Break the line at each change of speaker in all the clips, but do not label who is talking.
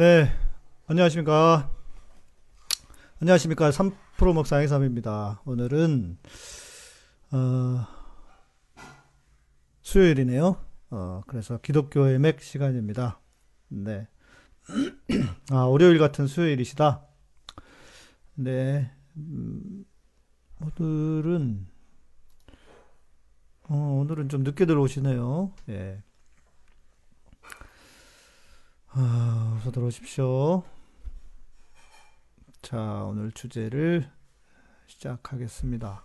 네,
안녕하십니까. 안녕하십니까. 3프로 목사 행삼입니다. 오늘은, 어, 수요일이네요. 어, 그래서 기독교의 맥 시간입니다. 네. 아, 월요일 같은 수요일이시다. 네. 음, 오늘은, 어, 오늘은 좀 늦게 들어오시네요. 예. 아, 어서 들어오십시오. 자, 오늘 주제를 시작하겠습니다.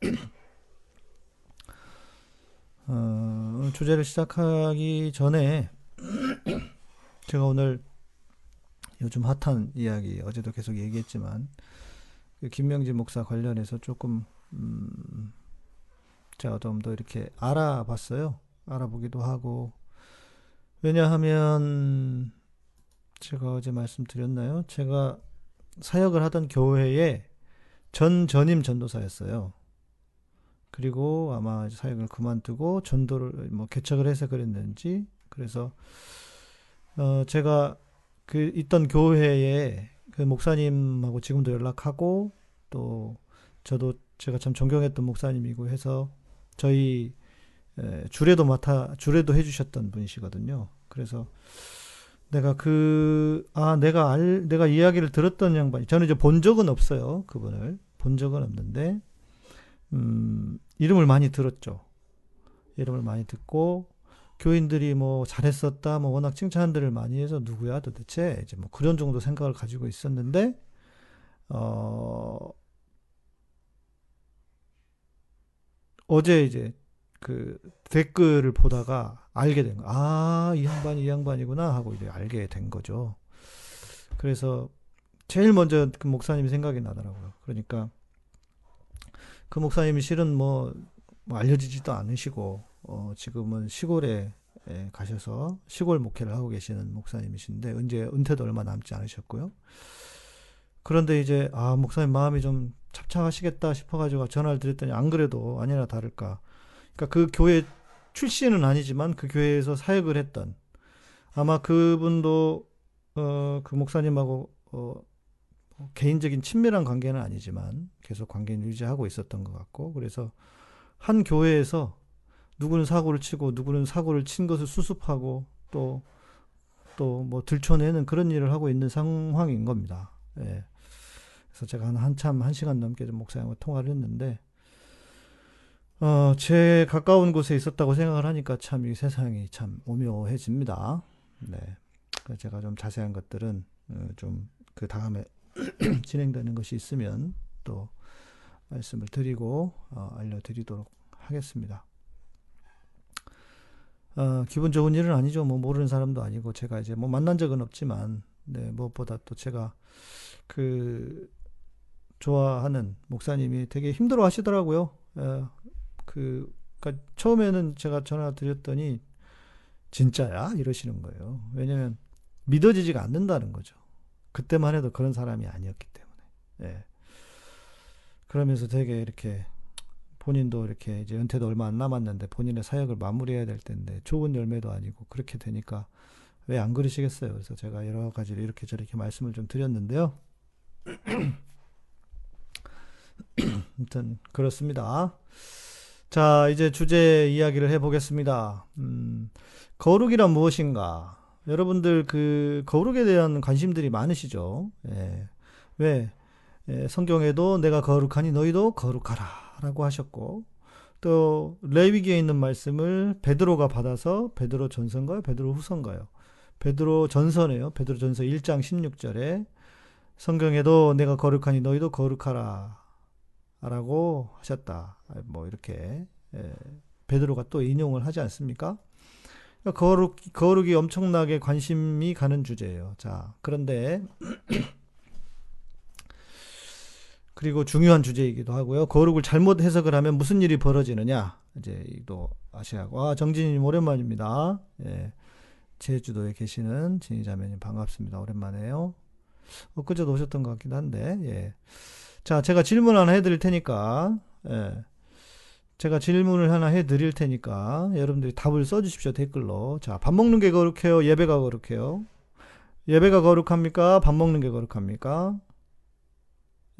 어, 주제를 시작하기 전에 제가 오늘 요즘 핫한 이야기 어제도 계속 얘기했지만 그 김명진 목사 관련해서 조금 음, 제가 좀 더 이렇게 알아봤어요. 알아보기도 하고 왜냐하면 제가 어제 말씀드렸나요? 제가 사역을 하던 교회에 전 전임 전도사였어요. 그리고 아마 사역을 그만두고 전도를 뭐 개척을 해서 그랬는지 그래서 어 제가 그 있던 교회에 그 목사님하고 지금도 연락하고 또 저도 제가 참 존경했던 목사님이고 해서 저희 에, 주례도 맡아 주례도 해주셨던 분이시거든요. 그래서 내가 그, 아, 내가 알, 내가 이야기를 들었던 양반이, 저는 이제 본 적은 없어요. 그분을. 본 적은 없는데, 음, 이름을 많이 들었죠. 이름을 많이 듣고, 교인들이 뭐 잘했었다, 뭐 워낙 칭찬들을 많이 해서 누구야 도대체, 이제 뭐 그런 정도 생각을 가지고 있었는데, 어, 어제 이제 그 댓글을 보다가 알게 된 거. 아, 이 양반이 이 양반이구나 하고 이제 알게 된 거죠. 그래서 제일 먼저 그 목사님이 생각이 나더라고요. 그러니까 그 목사님이 실은 뭐, 뭐 알려지지도 않으시고 어, 지금은 시골에 에 가셔서 시골 목회를 하고 계시는 목사님이신데 은재 은퇴도 얼마 남지 않으셨고요. 그런데 이제 아 목사님 마음이 좀 착착하시겠다 싶어가지고 전화를 드렸더니 안 그래도 아니나 다를까 그러니까 그 교회 출신은 아니지만 그 교회에서 사역을 했던 아마 그분도 어, 그 목사님하고 어, 개인적인 친밀한 관계는 아니지만 계속 관계를 유지하고 있었던 것 같고 그래서 한 교회에서 누구는 사고를 치고 누구는 사고를 친 것을 수습하고 또 또 뭐 들춰내는 그런 일을 하고 있는 상황인 겁니다. 예. 그래서 제가 한 한참 한 시간 넘게 좀 목사님과 통화를 했는데 어, 제 가까운 곳에 있었다고 생각을 하니까 참 이 세상이 참 오묘해집니다. 네. 제가 좀 자세한 것들은 어, 좀그 다음에 진행되는 것이 있으면 또 말씀을 드리고 어, 알려드리도록 하겠습니다. 어, 기분 좋은 일은 아니죠. 뭐 모르는 사람도 아니고 제가 이제 뭐 만난 적은 없지만 네, 무엇보다 또 제가 그 좋아하는 목사님이 되게 힘들어 하시더라고요. 어, 그, 그니까 처음에는 제가 전화 드렸더니 진짜야? 이러시는 거예요. 왜냐면 믿어지지가 않는다는 거죠. 그때만 해도 그런 사람이 아니었기 때문에. 예. 그러면서 되게 이렇게 본인도 이렇게 이제 은퇴도 얼마 안 남았는데 본인의 사역을 마무리해야 될 텐데 좋은 열매도 아니고 그렇게 되니까 왜 안 그러시겠어요? 그래서 제가 여러 가지로 이렇게 저렇게 말씀을 좀 드렸는데요. 아무튼 그렇습니다. 자, 이제 주제 이야기를 해보겠습니다. 음, 거룩이란 무엇인가? 여러분들 그 거룩에 대한 관심들이 많으시죠? 예. 왜? 예, 성경에도 내가 거룩하니 너희도 거룩하라 라고 하셨고 또 레위기에 있는 말씀을 베드로가 받아서 베드로 전서인가요? 베드로 후서인가요? 베드로 전서네요. 베드로 전서 1장 16절에 성경에도 내가 거룩하니 너희도 거룩하라 라고 하셨다. 뭐 이렇게 예, 베드로가 또 인용을 하지 않습니까? 그러니까 거룩 거룩이 엄청나게 관심이 가는 주제예요. 자, 그런데 그리고 중요한 주제이기도 하고요. 거룩을 잘못 해석을 하면 무슨 일이 벌어지느냐? 이제 또 아시아고 아, 정진님 오랜만입니다. 예. 제주도에 계시는 진희 자매님 반갑습니다. 오랜만에요. 엊그제도 오셨던 것 같기도 한데, 예. 자, 제가 질문 하나 해드릴 테니까, 예. 제가 질문을 하나 해드릴 테니까, 여러분들이 답을 써주십시오, 댓글로. 자, 밥 먹는 게 거룩해요? 예배가 거룩해요? 예배가 거룩합니까? 밥 먹는 게 거룩합니까?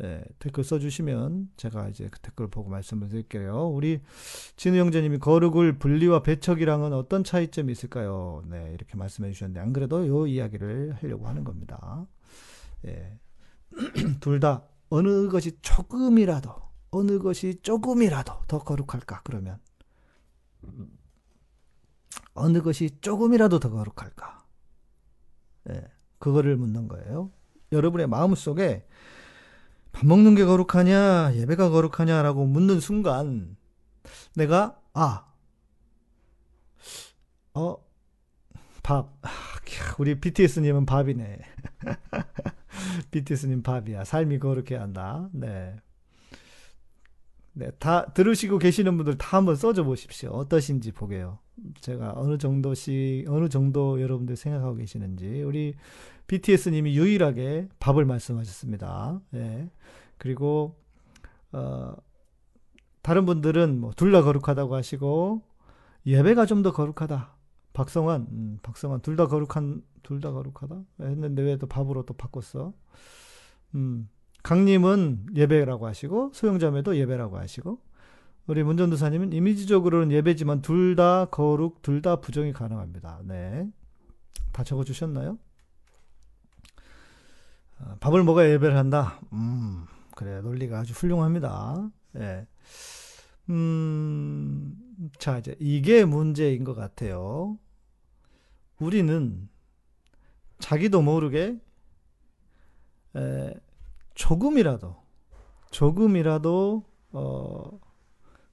예, 댓글 써주시면 제가 이제 그 댓글 보고 말씀을 드릴게요. 우리 진우 형제님이 거룩을 분리와 배척이랑은 어떤 차이점이 있을까요? 네, 이렇게 말씀해 주셨는데 안 그래도 요 이야기를 하려고 하는 겁니다. 예. 둘 다 어느 것이 조금이라도 어느 것이 조금이라도 더 거룩할까 그러면 어느 것이 조금이라도 더 거룩할까? 예, 그거를 묻는 거예요. 여러분의 마음 속에 밥 먹는 게 거룩하냐, 예배가 거룩하냐라고 묻는 순간 내가 아, 어, 밥. 아, 캬, 우리 BTS님은 밥이네. BTS님 밥이야. 삶이 거룩해 한다. 네. 네, 다 들으시고 계시는 분들 다 한번 써줘 보십시오. 어떠신지 보게요. 제가 어느 정도씩 어느 정도 여러분들 생각하고 계시는지 우리 BTS님이 유일하게 밥을 말씀하셨습니다. 예. 그리고 어, 다른 분들은 뭐 둘 다 거룩하다고 하시고 예배가 좀 더 거룩하다. 박성환, 음, 박성환 둘 다 거룩한 둘 다 거룩하다 했는데 왜 또 밥으로 또 바꿨어? 음, 강님은 예배라고 하시고 소영자매도 예배라고 하시고 우리 문전도사님은 이미지적으로는 예배지만 둘 다 거룩, 둘 다 부정이 가능합니다. 네, 다 적어주셨나요? 아, 밥을 먹어야 예배를 한다. 음, 그래 논리가 아주 훌륭합니다. 예. 음, 자 이제 이게 문제인 것 같아요. 우리는 자기도 모르게 에, 조금이라도 조금이라도 어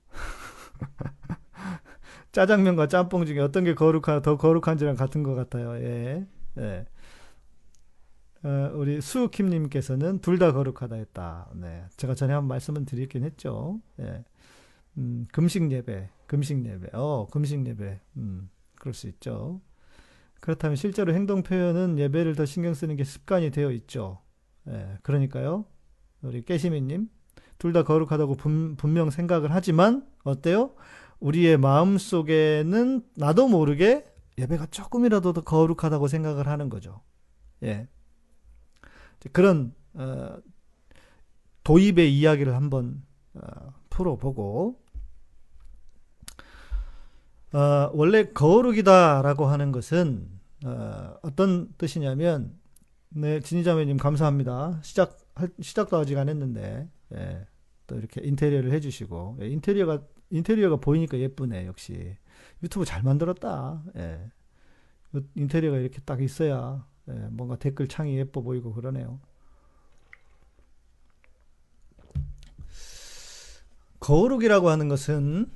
짜장면과 짬뽕 중에 어떤 게 거룩하 더 거룩한지랑 같은 것 같아요. 예. 예. 어, 우리 수킴님께서는 둘 다 거룩하다 했다. 네. 제가 전에 한번 말씀을 드리긴 했죠. 예. 음, 금식 예배, 금식 예배, 어, 금식 예배, 음, 그럴 수 있죠. 그렇다면 실제로 행동 표현은 예배를 더 신경 쓰는 게 습관이 되어 있죠. 예, 그러니까요. 우리 깨시미님, 둘 다 거룩하다고 분, 분명 생각을 하지만, 어때요? 우리의 마음 속에는 나도 모르게 예배가 조금이라도 더 거룩하다고 생각을 하는 거죠. 예. 그런, 어, 도입의 이야기를 한번, 어, 풀어보고, 어, 원래 거룩이다라고 하는 것은 어, 어떤 뜻이냐면 네, 진희자매님 감사합니다. 시작 시작도 아직 안 했는데 예, 또 이렇게 인테리어를 해주시고 예, 인테리어가 인테리어가 보이니까 예쁘네 역시 유튜브 잘 만들었다. 예, 인테리어가 이렇게 딱 있어야 예, 뭔가 댓글 창이 예뻐 보이고 그러네요. 거룩이라고 하는 것은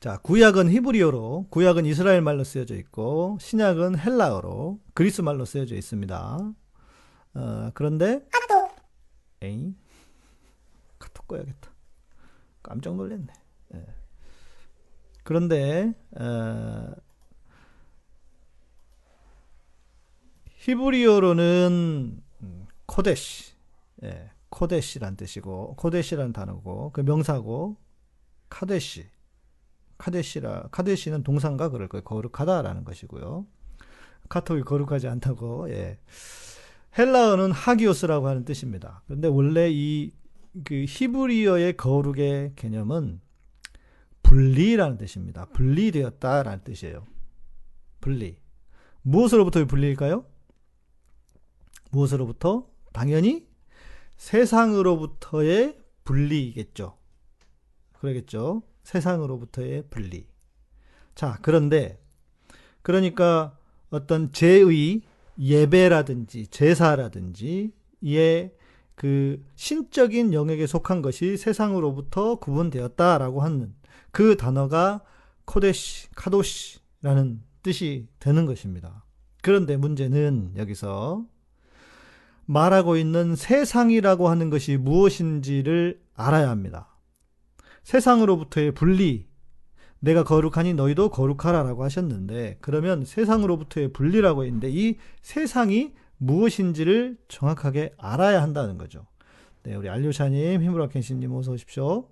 자, 구약은 히브리어로, 구약은 이스라엘 말로 쓰여져 있고, 신약은 헬라어로, 그리스 말로 쓰여져 있습니다. 어, 그런데, 에이, 카톡 꺼야겠다. 깜짝 놀랐네. 예. 그런데, 어, 히브리어로는 음, 코데시, 예, 코데시란 뜻이고, 코데시라는 단어고, 그 명사고, 카데시, 카데시라 카데시는 동사인가 그럴 거예요. 거룩하다라는 것이고요. 카톡이 거룩하지 않다고. 예. 헬라어는 하기오스라고 하는 뜻입니다. 그런데 원래 이 그 히브리어의 거룩의 개념은 분리라는 뜻입니다. 분리되었다라는 뜻이에요. 분리. 무엇으로부터의 분리일까요? 무엇으로부터? 당연히 세상으로부터의 분리겠죠. 그러겠죠. 세상으로부터의 분리. 자, 그런데, 그러니까 어떤 제의, 예배라든지 제사라든지, 이의 그 신적인 영역에 속한 것이 세상으로부터 구분되었다라고 하는 그 단어가 코데시, 카도시라는 뜻이 되는 것입니다. 그런데 문제는 여기서 말하고 있는 세상이라고 하는 것이 무엇인지를 알아야 합니다. 세상으로부터의 분리, 내가 거룩하니 너희도 거룩하라라고 하셨는데, 그러면 세상으로부터의 분리라고 했는데, 이 세상이 무엇인지를 정확하게 알아야 한다는 거죠. 네, 우리 알료샤님, 히브라켄시님 어서 오십시오.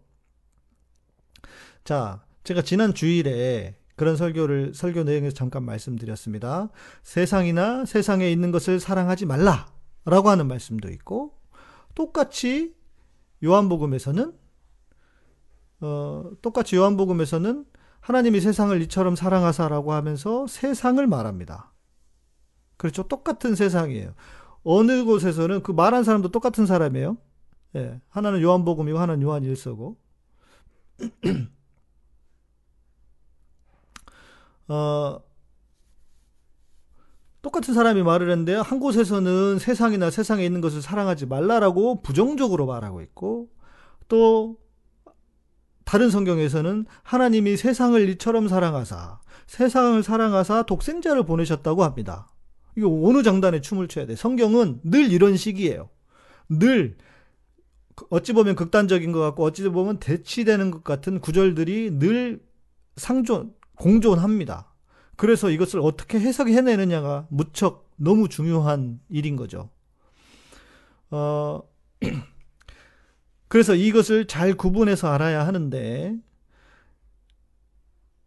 자, 제가 지난 주일에 그런 설교를, 설교 내용에서 잠깐 말씀드렸습니다. 세상이나 세상에 있는 것을 사랑하지 말라. 라고 하는 말씀도 있고, 똑같이 요한복음에서는 어, 똑같이 요한복음에서는 하나님이 세상을 이처럼 사랑하사라고 하면서 세상을 말합니다. 그렇죠. 똑같은 세상이에요. 어느 곳에서는 그 말한 사람도 똑같은 사람이에요. 예. 하나는 요한복음이고 하나는 요한 일서고. 어, 똑같은 사람이 말을 했는데 한 곳에서는 세상이나 세상에 있는 것을 사랑하지 말라라고 부정적으로 말하고 있고 또 다른 성경에서는 하나님이 세상을 이처럼 사랑하사 세상을 사랑하사 독생자를 보내셨다고 합니다. 이거 어느 장단에 춤을 춰야 돼? 성경은 늘 이런 식이에요. 늘 어찌 보면 극단적인 것 같고 어찌 보면 대치되는 것 같은 구절들이 늘 상존 공존합니다. 그래서 이것을 어떻게 해석해내느냐가 무척 너무 중요한 일인 거죠. 어, 그래서 이것을 잘 구분해서 알아야 하는데,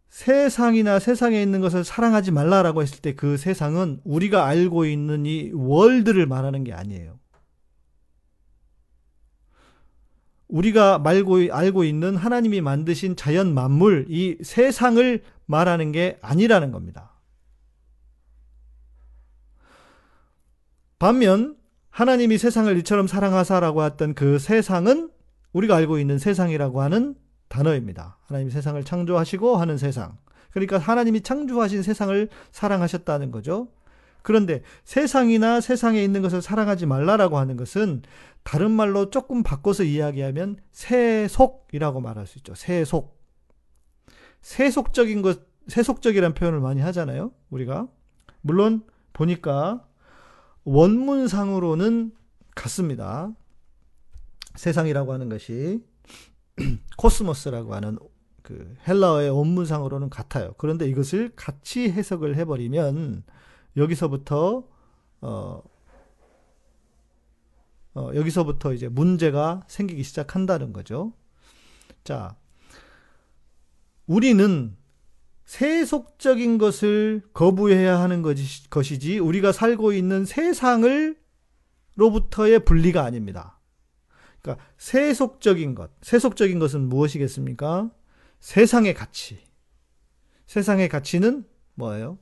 세상이나 세상에 있는 것을 사랑하지 말라라고 했을 때 그 세상은 우리가 알고 있는 이 월드를 말하는 게 아니에요. 우리가 말고, 알고 있는 하나님이 만드신 자연 만물, 이 세상을 말하는 게 아니라는 겁니다. 반면, 하나님이 세상을 이처럼 사랑하사라고 했던 그 세상은 우리가 알고 있는 세상이라고 하는 단어입니다. 하나님이 세상을 창조하시고 하는 세상. 그러니까 하나님이 창조하신 세상을 사랑하셨다는 거죠. 그런데 세상이나 세상에 있는 것을 사랑하지 말라라고 하는 것은 다른 말로 조금 바꿔서 이야기하면 세속이라고 말할 수 있죠. 세속. 세속적인 것, 세속적이라는 표현을 많이 하잖아요. 우리가. 물론 보니까 원문상으로는 같습니다. 세상이라고 하는 것이 코스모스라고 하는 그 헬라어의 원문상으로는 같아요. 그런데 이것을 같이 해석을 해버리면 여기서부터 어, 어, 여기서부터 이제 문제가 생기기 시작한다는 거죠. 자, 우리는 세속적인 것을 거부해야 하는 것이, 것이지 우리가 살고 있는 세상을 로부터의 분리가 아닙니다. 그러니까 세속적인 것, 세속적인 것은 무엇이겠습니까? 세상의 가치. 세상의 가치는 뭐예요?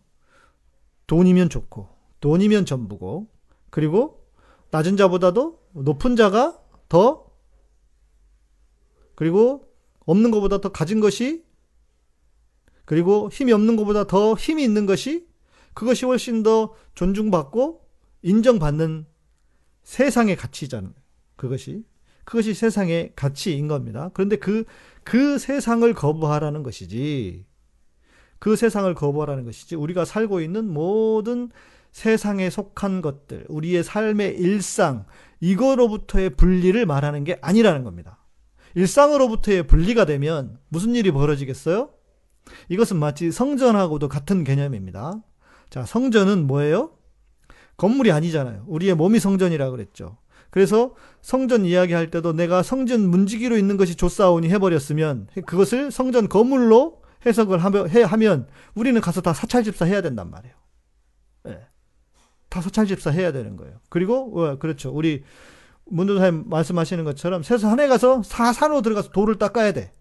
돈이면 좋고, 돈이면 전부고, 그리고 낮은 자보다도 높은 자가 더, 그리고 없는 것보다 더 가진 것이, 그리고 힘이 없는 것보다 더 힘이 있는 것이, 그것이 훨씬 더 존중받고 인정받는 세상의 가치잖아요. 그것이. 그것이 세상의 가치인 겁니다. 그런데 그, 그 세상을 거부하라는 것이지, 그 세상을 거부하라는 것이지, 우리가 살고 있는 모든 세상에 속한 것들, 우리의 삶의 일상, 이거로부터의 분리를 말하는 게 아니라는 겁니다. 일상으로부터의 분리가 되면 무슨 일이 벌어지겠어요? 이것은 마치 성전하고도 같은 개념입니다. 자, 성전은 뭐예요? 건물이 아니잖아요. 우리의 몸이 성전이라 그랬죠. 그래서 성전 이야기할 때도 내가 성전 문지기로 있는 것이 좋사오니 해버렸으면 그것을 성전 건물로 해석을 하면 우리는 가서 다 사찰집사 해야 된단 말이에요. 네. 다 사찰집사 해야 되는 거예요. 그리고 어, 그렇죠. 우리 문도사님 말씀하시는 것처럼 세상에 가서 사산으로 들어가서 돌을 닦아야 돼.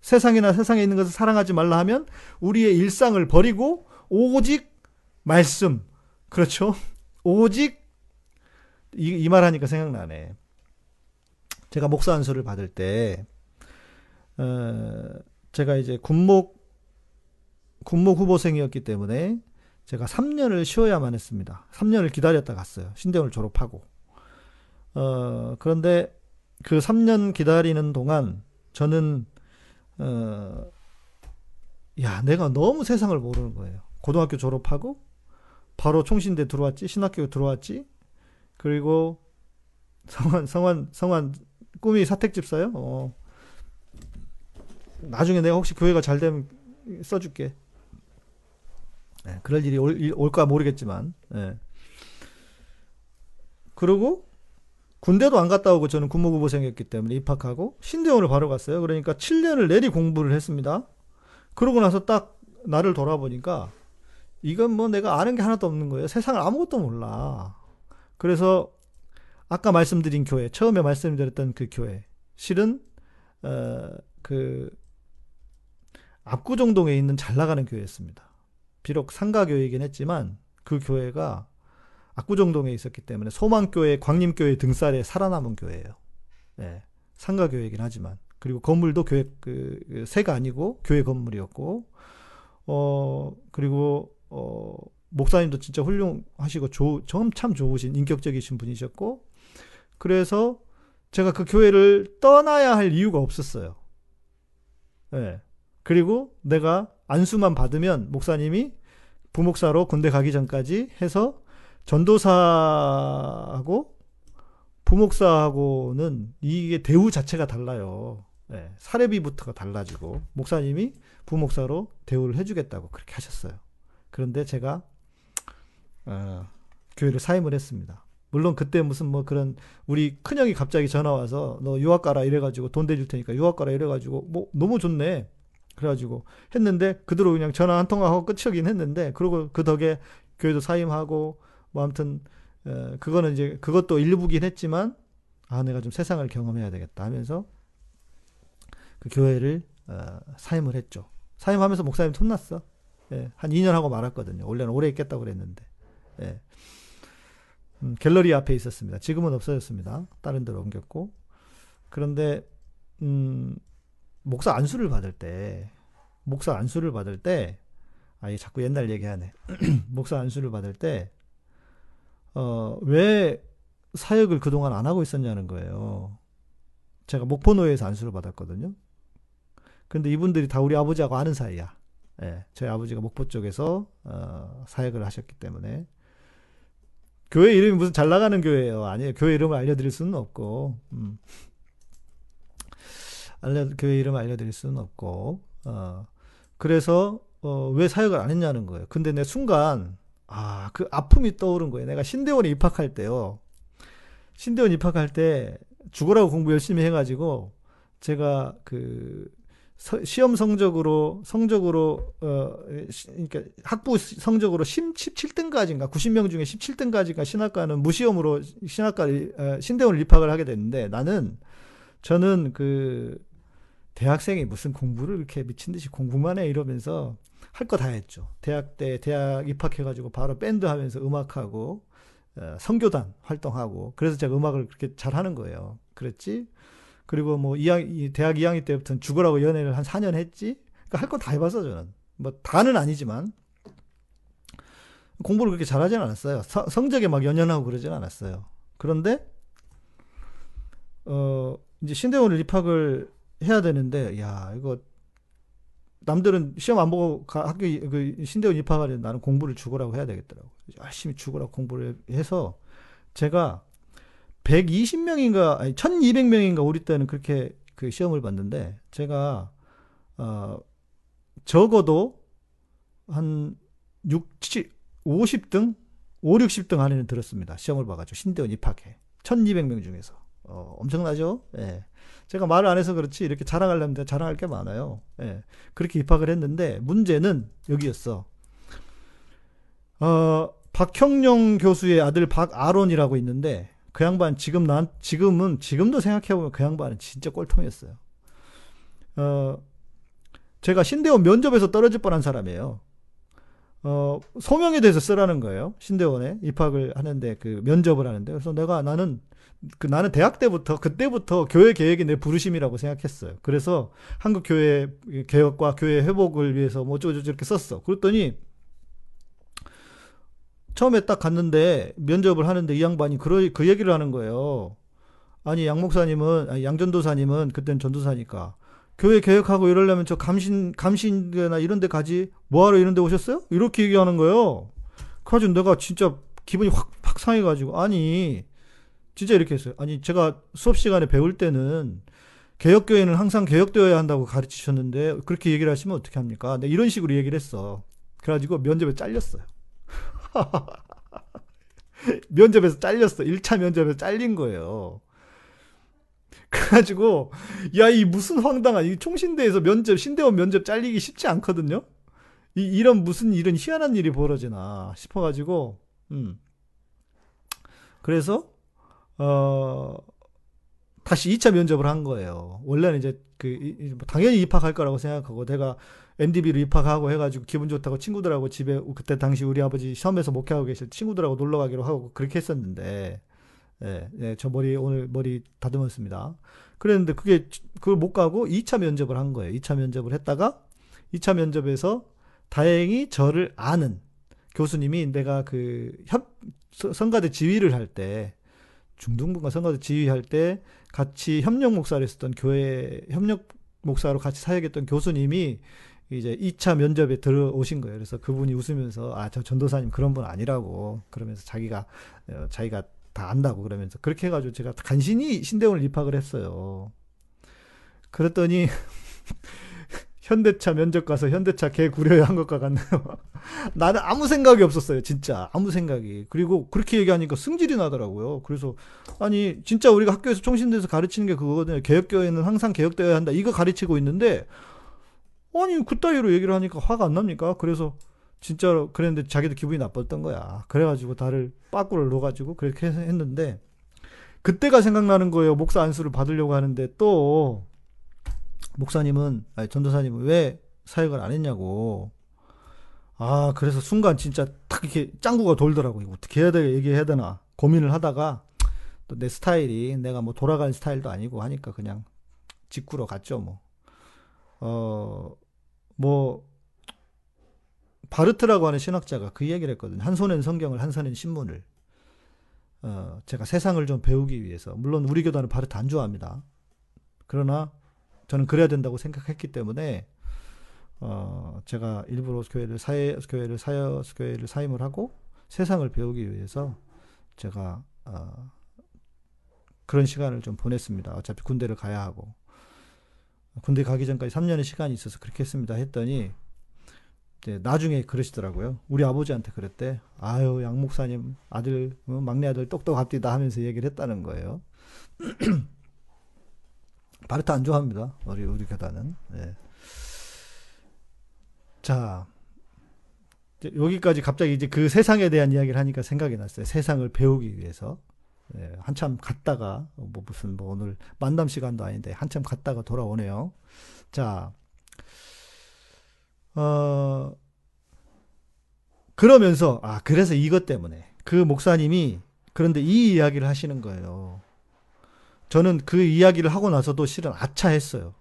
세상이나 세상에 있는 것을 사랑하지 말라 하면 우리의 일상을 버리고 오직 말씀 그렇죠. 오직 이, 이 말하니까 생각나네. 제가 목사 안수를 받을 때, 어, 제가 이제 군목, 군목 후보생이었기 때문에 제가 3년을 쉬어야만 했습니다. 3년을 기다렸다 갔어요. 신대원을 졸업하고. 어, 그런데 그 3년 기다리는 동안 저는, 어, 야, 내가 너무 세상을 모르는 거예요. 고등학교 졸업하고 바로 총신대 들어왔지, 신학교 들어왔지, 그리고 성환 성환 성환 꿈이 사택집사요? 어. 나중에 내가 혹시 교회가 잘 되면 써줄게. 네, 그럴 일이 올, 올까 모르겠지만. 네. 그리고 군대도 안 갔다 오고 저는 군무후보생이었기 때문에 입학하고 신대원을 바로 갔어요. 그러니까 7년을 내리 공부를 했습니다. 그러고 나서 딱 나를 돌아보니까 이건 뭐 내가 아는 게 하나도 없는 거예요. 세상을 아무것도 몰라. 그래서 아까 말씀드린 교회, 처음에 말씀드렸던 그 교회, 실은 어, 그 압구정동에 있는 잘 나가는 교회였습니다. 비록 상가교회이긴 했지만 그 교회가 압구정동에 있었기 때문에 소망교회, 광림교회 등살에 살아남은 교회예요. 예, 상가교회이긴 하지만 그리고 건물도 교회 그, 그 새가 아니고 교회 건물이었고 어 그리고 어 목사님도 진짜 훌륭하시고 조, 좀참 좋으신 인격적이신 분이셨고 그래서 제가 그 교회를 떠나야 할 이유가 없었어요. 예. 그리고 내가 안수만 받으면 목사님이 부목사로 군대 가기 전까지 해서 전도사하고 부목사하고는 이게 대우 자체가 달라요. 예, 사례비부터가 달라지고 목사님이 부목사로 대우를 해주겠다고 그렇게 하셨어요. 그런데 제가 어, 교회를 사임을 했습니다. 물론 그때 무슨 뭐 그런 우리 큰형이 갑자기 전화 와서 너 유학 가라 이래가지고 돈 대줄 테니까 유학 가라 이래가지고 뭐 너무 좋네. 그래가지고 했는데 그대로 그냥 전화 한 통화하고 끝이긴 했는데 그리고 그 덕에 교회도 사임하고 뭐 아무튼 어, 그거는 이제 그것도 일부긴 했지만 아 내가 좀 세상을 경험해야 되겠다 하면서 그 교회를 어, 사임을 했죠. 사임하면서 목사님 혼났어. 예, 한 2년 하고 말았거든요. 원래는 오래 있겠다고 그랬는데. 예. 음, 갤러리 앞에 있었습니다. 지금은 없어졌습니다. 다른 데로 옮겼고. 그런데 음, 목사 안수를 받을 때 목사 안수를 받을 때 아, 이 자꾸 옛날 얘기하네. 목사 안수를 받을 때 어, 왜 사역을 그동안 안 하고 있었냐는 거예요. 제가 목포노예에서 안수를 받았거든요. 근데 이분들이 다 우리 아버지하고 아는 사이야. 예, 저희 아버지가 목포 쪽에서 어, 사역을 하셨기 때문에 교회 이름이 무슨 잘 나가는 교회예요. 아니에요. 교회 이름을 알려드릴 수는 없고, 음. 알려 교회 이름 알려드릴 수는 없고, 어, 그래서 어, 왜 사역을 안 했냐는 거예요. 근데 내 순간 아, 그 아픔이 떠오른 거예요. 내가 신대원에 입학할 때요. 신대원 입학할 때 죽으라고 공부 열심히 해가지고 제가 그 서- 시험 성적으로 성적으로 어 시- 그러니까 학부 성적으로 17등까지인가 90명 중에 17등까지가 신학과는 무시험으로 신학과 어, 신대원을 입학을 하게 됐는데 나는 저는 그 대학생이 무슨 공부를 이렇게 미친 듯이 공부만 해 이러면서 할 거 다 했죠. 대학 때 대학 입학해 가지고 바로 밴드 하면서 음악하고 어, 성교단 활동하고 그래서 제가 음악을 그렇게 잘 하는 거예요. 그랬지. 그리고 뭐 2학, 이 대학 2학년 때부터는 죽으라고 연애를 한 4년 했지. 그러니까 할 거 다 해봤어 저는. 뭐 다는 아니지만 공부를 그렇게 잘하진 않았어요. 서- 성적에 막 연연하고 그러진 않았어요. 그런데 어 이제 신대원을 입학을 해야 되는데 야 이거 남들은 시험 안 보고 가- 학교 이- 그 신대원 입학하려면 나는 공부를 죽으라고 해야 되겠더라고. 열심히 죽으라고 공부를 해서 제가 120명인가 아니 1200명인가 우리 때는 그렇게 그 시험을 봤는데 제가 어 적어도 한 6, 7, 50등, 5, 60등 안에는 들었습니다. 시험을 봐 가지고 신대원 입학해. 1200명 중에서. 어, 엄청나죠? 예. 제가 말을 안 해서 그렇지 이렇게 자랑하려면 자랑할 게 많아요. 예. 그렇게 입학을 했는데 문제는 여기였어. 어, 박형룡 교수의 아들 박아론이라고 있는데 그 양반 지금 난 지금은 지금도 생각해 보면 그 양반은 진짜 꼴통이었어요. 어, 제가 신대원 면접에서 떨어질 뻔한 사람이에요. 어, 소명에 대해서 쓰라는 거예요. 신대원에 입학을 하는데 그 면접을 하는데 그래서 내가 나는 그 나는 대학 때부터 그때부터 교회 개혁이 내 부르심이라고 생각했어요. 그래서 한국 교회 개혁과 교회 회복을 위해서 뭐 어쩌고저쩌고 이렇게 썼어. 그랬더니 처음에 딱 갔는데 면접을 하는데 이 양반이 그, 그 얘기를 하는 거예요. 아니 양 목사님은 아니 양 전도사님은 그때는 전도사니까 교회 개혁하고 이러려면 저 감신 감신대나 이런 데 가지 뭐하러 이런 데 오셨어요? 이렇게 얘기하는 거예요. 그래가지고 내가 진짜 기분이 확, 확 상해가지고 아니 진짜 이렇게 했어요. 아니 제가 수업 시간에 배울 때는 개혁교회는 항상 개혁되어야 한다고 가르치셨는데 그렇게 얘기를 하시면 어떻게 합니까? 네, 이런 식으로 얘기를 했어. 그래가지고 면접에 잘렸어요. 면접에서 잘렸어. 1차 면접에서 잘린 거예요. 그래가지고 야 이 무슨 황당한 이 총신대에서 면접 신대원 면접 잘리기 쉽지 않거든요. 이 이런 무슨 이런 희한한 일이 벌어지나 싶어가지고 음 그래서 어, 다시 2차 면접을 한 거예요. 원래는 이제 그, 뭐 당연히 입학할 거라고 생각하고 내가 MDB로 입학하고 해가지고 기분 좋다고 친구들하고 집에 그때 당시 우리 아버지 시험에서 목회하고 계실 친구들하고 놀러 가기로 하고 그렇게 했었는데, 예, 예, 저 머리 오늘 머리 다듬었습니다. 그랬는데 그게 그걸 못 가고 2차 면접을 한 거예요. 2차 면접을 했다가 2차 면접에서 다행히 저를 아는 교수님이 내가 그 협, 서- 성가대 지휘를 할 때 중등부가 성가대 지휘할 때 같이 협력 목사를 했었던 교회 협력 목사로 같이 사역했던 교수님이 이제 2차 면접에 들어오신 거예요. 그래서 그분이 웃으면서 아, 저 전도사님 그런 분 아니라고 그러면서 자기가 어, 자기가 다 안다고 그러면서 그렇게 해 가지고 제가 간신히 신대원을 입학을 했어요. 그랬더니 현대차 면접 가서 현대차 개 구려야 한 것과 같네요. 나는 아무 생각이 없었어요, 진짜. 아무 생각이. 그리고 그렇게 얘기하니까 승질이 나더라고요. 그래서, 아니, 진짜 우리가 학교에서 총신대에서 가르치는 게 그거거든요. 개혁교회는 항상 개혁되어야 한다. 이거 가르치고 있는데, 아니, 그따위로 얘기를 하니까 화가 안 납니까? 그래서, 진짜로, 그랬는데 자기도 기분이 나빴던 거야. 그래가지고 나를 빠꾸를 넣어가지고 그렇게 했는데, 그때가 생각나는 거예요. 목사 안수를 받으려고 하는데 또, 목사님은, 아니, 전도사님은 왜 사역을 안 했냐고. 아, 그래서 순간 진짜 탁 이렇게 짱구가 돌더라고요. 이거 어떻게 해야 돼, 얘기해야 되나. 고민을 하다가 또 내 스타일이 내가 뭐 돌아가는 스타일도 아니고 하니까 그냥 직구로 갔죠, 뭐. 어, 뭐, 바르트라고 하는 신학자가 그 얘기를 했거든요. 한 손엔 성경을, 한 손엔 신문을. 어, 제가 세상을 좀 배우기 위해서. 물론 우리 교단은 바르트 안 좋아합니다. 그러나 저는 그래야 된다고 생각했기 때문에 어, 제가 일부러 교회를 사회 교회를 사여 교회를 사임을 하고 세상을 배우기 위해서 제가 어, 그런 시간을 좀 보냈습니다. 어차피 군대를 가야 하고 군대 가기 전까지 3년의 시간이 있어서 그렇게 했습니다. 했더니 이제 나중에 그러시더라고요. 우리 아버지한테 그랬대. 아유 양 목사님 아들 어, 막내 아들 똑똑합디다 하면서 얘기를 했다는 거예요. 바르타 안 좋아합니다. 우리 우리 교단은. 예. 자, 여기까지 갑자기 이제 그 세상에 대한 이야기를 하니까 생각이 났어요. 세상을 배우기 위해서. 예, 한참 갔다가, 뭐 무슨 뭐 오늘 만담 시간도 아닌데 한참 갔다가 돌아오네요. 자, 어, 그러면서, 아, 그래서 이것 때문에. 그 목사님이, 그런데 이 이야기를 하시는 거예요. 저는 그 이야기를 하고 나서도 실은 아차했어요.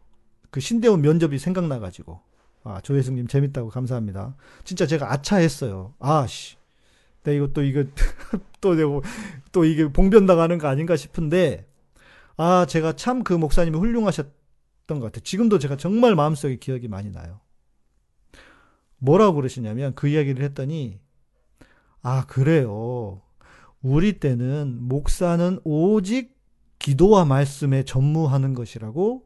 그 신대원 면접이 생각나가지고. 아, 조혜승님 재밌다고 감사합니다. 진짜 제가 아차했어요. 아씨. 내 이거 또 이거 또 내고 또 이게 봉변 당하는 거 아닌가 싶은데 아 제가 참 그 목사님이 훌륭하셨던 것 같아요. 지금도 제가 정말 마음속에 기억이 많이 나요. 뭐라고 그러시냐면 그 이야기를 했더니 아 그래요. 우리 때는 목사는 오직 기도와 말씀에 전무하는 것이라고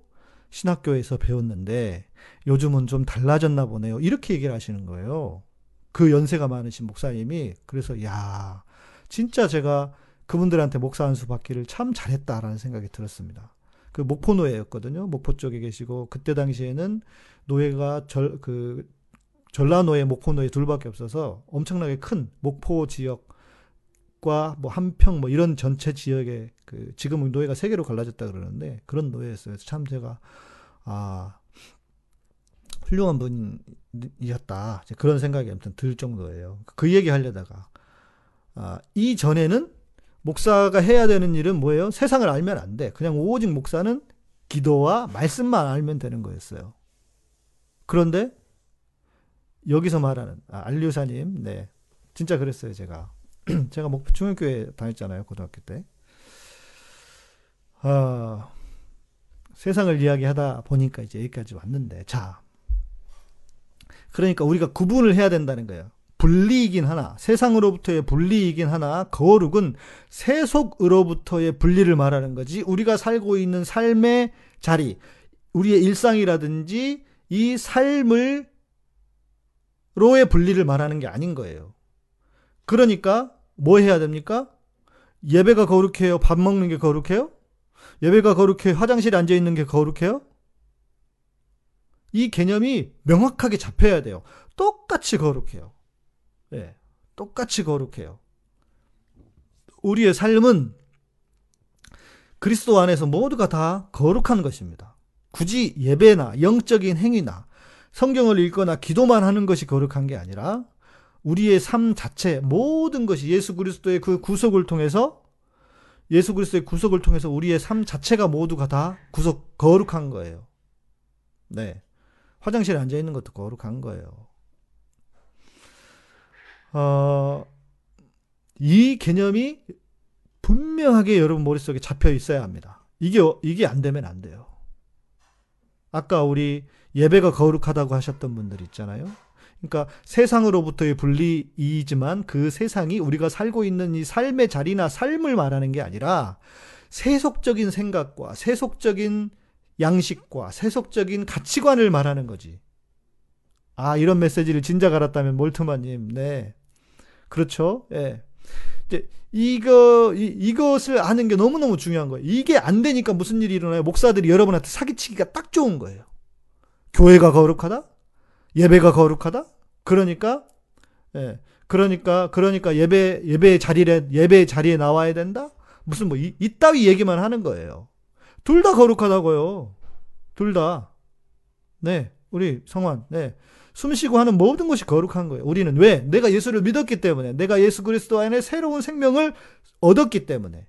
신학교에서 배웠는데 요즘은 좀 달라졌나 보네요. 이렇게 얘기를 하시는 거예요. 그 연세가 많으신 목사님이 그래서 야 진짜 제가 그분들한테 목사 안수 받기를 참 잘했다라는 생각이 들었습니다. 그 목포 노예였거든요. 목포 쪽에 계시고 그때 당시에는 노예가 절 그 전라노예, 목포 노예 둘밖에 없어서 엄청나게 큰 목포 지역과 뭐 한평 뭐 이런 전체 지역에 그 지금은 노예가 세 개로 갈라졌다 그러는데 그런 노예였어요. 참 제가 아 훌륭한 분 이었다. 그런 생각이 아무튼 들 정도예요. 그 얘기 하려다가 아, 이 전에는 목사가 해야 되는 일은 뭐예요? 세상을 알면 안 돼. 그냥 오직 목사는 기도와 말씀만 알면 되는 거였어요. 그런데 여기서 말하는 아, 알류사님, 네, 진짜 그랬어요. 제가 제가 목포 중학교에 다녔잖아요. 고등학교 때. 아, 세상을 이야기하다 보니까 이제 여기까지 왔는데, 자, 그러니까 우리가 구분을 해야 된다는 거예요. 분리이긴 하나, 세상으로부터의 분리이긴 하나, 거룩은 세속으로부터의 분리를 말하는 거지, 우리가 살고 있는 삶의 자리, 우리의 일상이라든지 이 삶을 로의 분리를 말하는 게 아닌 거예요. 그러니까 뭐 해야 됩니까? 예배가 거룩해요? 밥 먹는 게 거룩해요? 예배가 거룩해 화장실에 앉아 있는 게 거룩해요? 이 개념이 명확하게 잡혀야 돼요. 똑같이 거룩해요. 예. 똑같이 거룩해요. 우리의 삶은 그리스도 안에서 모두가 다 거룩한 것입니다. 굳이 예배나 영적인 행위나 성경을 읽거나 기도만 하는 것이 거룩한 게 아니라 우리의 삶 자체 모든 것이 예수 그리스도의 그 구속을 통해서 예수 그리스도의 구속을 통해서 우리의 삶 자체가 모두가 다 구속 거룩한 거예요. 네. 화장실에 앉아 있는 것도 거룩한 거예요. 어, 이 개념이 분명하게 여러분 머릿속에 잡혀 있어야 합니다. 이게, 이게 안 되면 안 돼요. 아까 우리 예배가 거룩하다고 하셨던 분들 있잖아요. 그러니까 세상으로부터의 분리이지만 그 세상이 우리가 살고 있는 이 삶의 자리나 삶을 말하는 게 아니라 세속적인 생각과 세속적인 양식과 세속적인 가치관을 말하는 거지. 아, 이런 메시지를 진작 알았다면 몰트마님, 네. 그렇죠. 예. 이제 이거 이, 이것을 아는 게 너무너무 중요한 거예요. 이게 안 되니까 무슨 일이 일어나요? 목사들이 여러분한테 사기치기가 딱 좋은 거예요. 교회가 거룩하다? 예배가 거룩하다? 그러니까 예. 그러니까 그러니까 예배 예배 자리에 예배 자리에 나와야 된다? 무슨 뭐 이, 이따위 얘기만 하는 거예요. 둘 다 거룩하다고요. 둘 다. 네. 우리 성환. 네. 숨 쉬고 하는 모든 것이 거룩한 거예요. 우리는 왜? 내가 예수를 믿었기 때문에. 내가 예수 그리스도 안에 새로운 생명을 얻었기 때문에.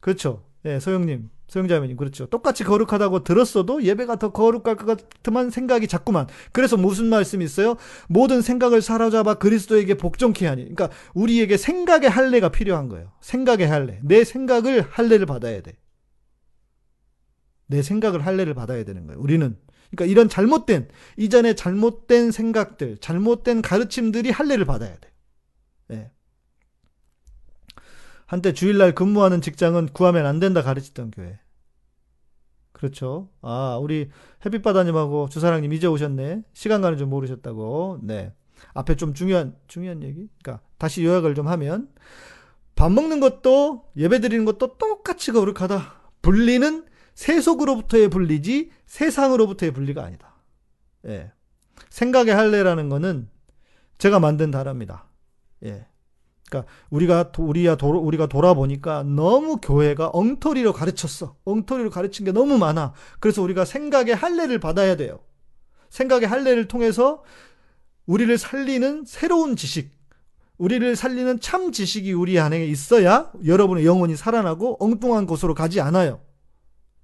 그렇죠. 예, 소영님, 소영자매님, 그렇죠. 똑같이 거룩하다고 들었어도 예배가 더 거룩할 것 같으만 생각이 자꾸만. 그래서 무슨 말씀이 있어요? 모든 생각을 사로잡아 그리스도에게 복종케 하니. 그러니까 우리에게 생각의 할례가 필요한 거예요. 생각의 할례. 내 생각을 할례를 받아야 돼. 내 생각을 할례를 받아야 되는 거예요. 우리는. 그러니까 이런 잘못된 이전에 잘못된 생각들, 잘못된 가르침들이 할례를 받아야 돼. 예. 한때 주일날 근무하는 직장은 구하면 안 된다 가르치던 교회. 그렇죠. 아, 우리 햇빛바다님하고 주사랑님 이제 오셨네. 시간 가는 줄 모르셨다고. 네. 앞에 좀 중요한, 중요한 얘기. 그러니까 다시 요약을 좀 하면, 밥 먹는 것도, 예배 드리는 것도 똑같이 거룩하다. 분리는 세속으로부터의 분리지, 세상으로부터의 분리가 아니다. 예. 생각의 할례라는 거는 제가 만든 단어입니다. 예. 그러니까 우리가 도- 우리야 도, 우리가 돌아보니까 너무 교회가 엉터리로 가르쳤어. 엉터리로 가르친 게 너무 많아. 그래서 우리가 생각의 할례를 받아야 돼요. 생각의 할례를 통해서 우리를 살리는 새로운 지식, 우리를 살리는 참 지식이 우리 안에 있어야 여러분의 영혼이 살아나고 엉뚱한 곳으로 가지 않아요.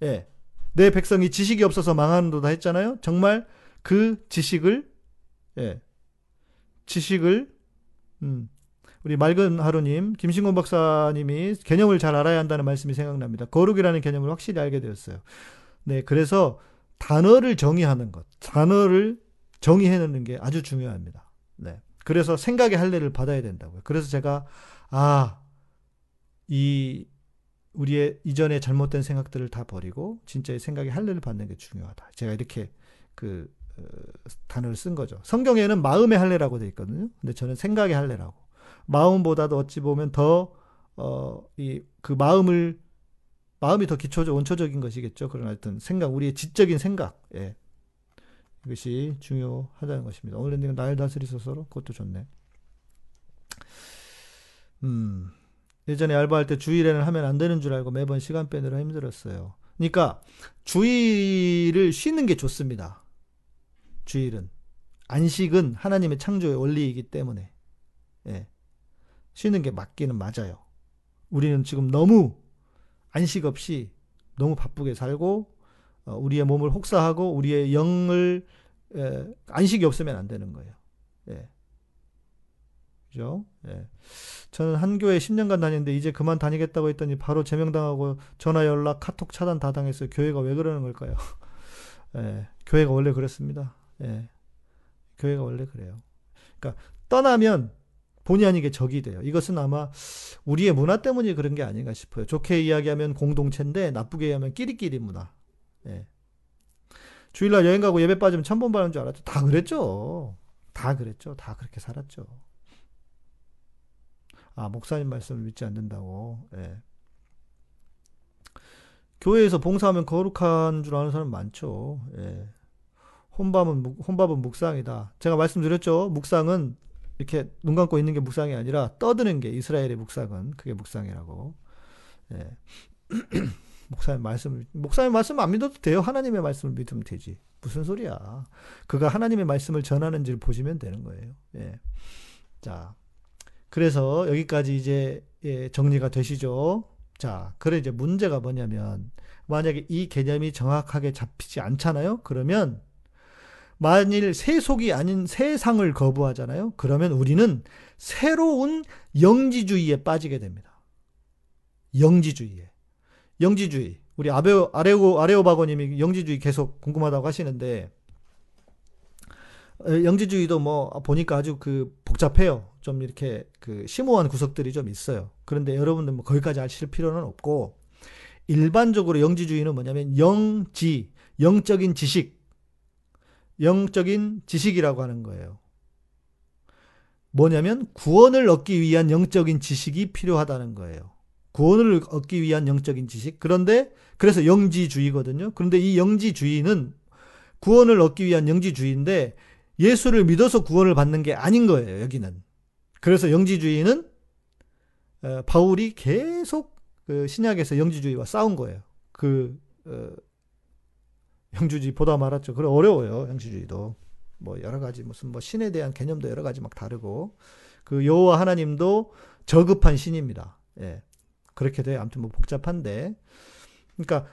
예. 내 백성이 지식이 없어서 망하는도다 했잖아요. 정말 그 지식을 예. 지식을 음. 우리 맑은 하루님, 김신곤 박사님이 개념을 잘 알아야 한다는 말씀이 생각납니다. 거룩이라는 개념을 확실히 알게 되었어요. 네, 그래서 단어를 정의하는 것, 단어를 정의해내는 게 아주 중요합니다. 네, 그래서 생각의 할례를 받아야 된다고요. 그래서 제가 아, 이 우리의 이전에 잘못된 생각들을 다 버리고 진짜의 생각의 할례를 받는 게 중요하다. 제가 이렇게 그 어, 단어를 쓴 거죠. 성경에는 마음의 할례라고 돼 있거든요. 근데 저는 생각의 할례라고. 마음보다도 어찌 보면 더, 어, 이, 그 마음을, 마음이 더 기초적, 원초적인 것이겠죠. 그러나 하여튼 생각, 우리의 지적인 생각, 예. 이것이 중요하다는 것입니다. 오늘 엔딩은 날 다스리소서로 그것도 좋네. 음, 예전에 알바할 때 주일에는 하면 안 되는 줄 알고 매번 시간 빼느라 힘들었어요. 그러니까 주일을 쉬는 게 좋습니다. 주일은. 안식은 하나님의 창조의 원리이기 때문에. 예. 쉬는 게 맞기는 맞아요. 우리는 지금 너무 안식 없이 너무 바쁘게 살고 어, 우리의 몸을 혹사하고 우리의 영을 에, 안식이 없으면 안 되는 거예요. 예. 그죠? 예. 저는 한 교회 10년간 다녔는데 이제 그만 다니겠다고 했더니 바로 제명당하고 전화 연락 카톡 차단 다 당했어요. 교회가 왜 그러는 걸까요? 예. 교회가 원래 그렇습니다. 예. 교회가 원래 그래요. 그러니까 떠나면 본의 아니게 적이 돼요. 이것은 아마 우리의 문화 때문이 그런 게 아닌가 싶어요. 좋게 이야기하면 공동체인데 나쁘게 이야기하면 끼리끼리 문화. 예. 주일날 여행 가고 예배 빠지면 천번 받는 줄 알았죠. 다 그랬죠. 다 그랬죠. 다 그렇게 살았죠. 아, 목사님 말씀을 믿지 않는다고. 예. 교회에서 봉사하면 거룩한 줄 아는 사람 많죠. 예. 혼밥은, 묵- 혼밥은 묵상이다. 제가 말씀드렸죠. 묵상은 이렇게 눈 감고 있는 게 묵상이 아니라 떠드는 게 이스라엘의 묵상은 그게 묵상이라고. 예. 목사님 말씀을 목사님 말씀 안 믿어도 돼요. 하나님의 말씀을 믿으면 되지. 무슨 소리야? 그가 하나님의 말씀을 전하는지를 보시면 되는 거예요. 예. 자, 그래서 여기까지 이제 예, 정리가 되시죠. 자, 그래 이제 문제가 뭐냐면 만약에 이 개념이 정확하게 잡히지 않잖아요. 그러면 만일 세속이 아닌 세상을 거부하잖아요. 그러면 우리는 새로운 영지주의에 빠지게 됩니다. 영지주의에. 영지주의. 우리 아베오, 아레오, 아레오바고님이 영지주의 계속 궁금하다고 하시는데, 어, 영지주의도 뭐, 보니까 아주 그 복잡해요. 좀 이렇게 그 심오한 구석들이 좀 있어요. 그런데 여러분들 뭐 거기까지 아실 필요는 없고, 일반적으로 영지주의는 뭐냐면 영지, 영적인 지식, 영적인 지식이라고 하는 거예요. 뭐냐면 구원을 얻기 위한 영적인 지식이 필요하다는 거예요. 구원을 얻기 위한 영적인 지식. 그런데 그래서 영지주의거든요. 그런데 이 영지주의는 구원을 얻기 위한 영지주의인데 예수를 믿어서 구원을 받는 게 아닌 거예요. 여기는. 그래서 영지주의는 어, 바울이 계속 그 신약에서 영지주의와 싸운 거예요. 그 어, 영주주의 보다 말았죠. 그래 어려워요. 영지주의도 뭐 여러 가지 무슨 뭐 신에 대한 개념도 여러 가지 막 다르고 그 여호와 하나님도 저급한 신입니다. 예. 그렇게 돼. 아무튼 뭐 복잡한데. 그러니까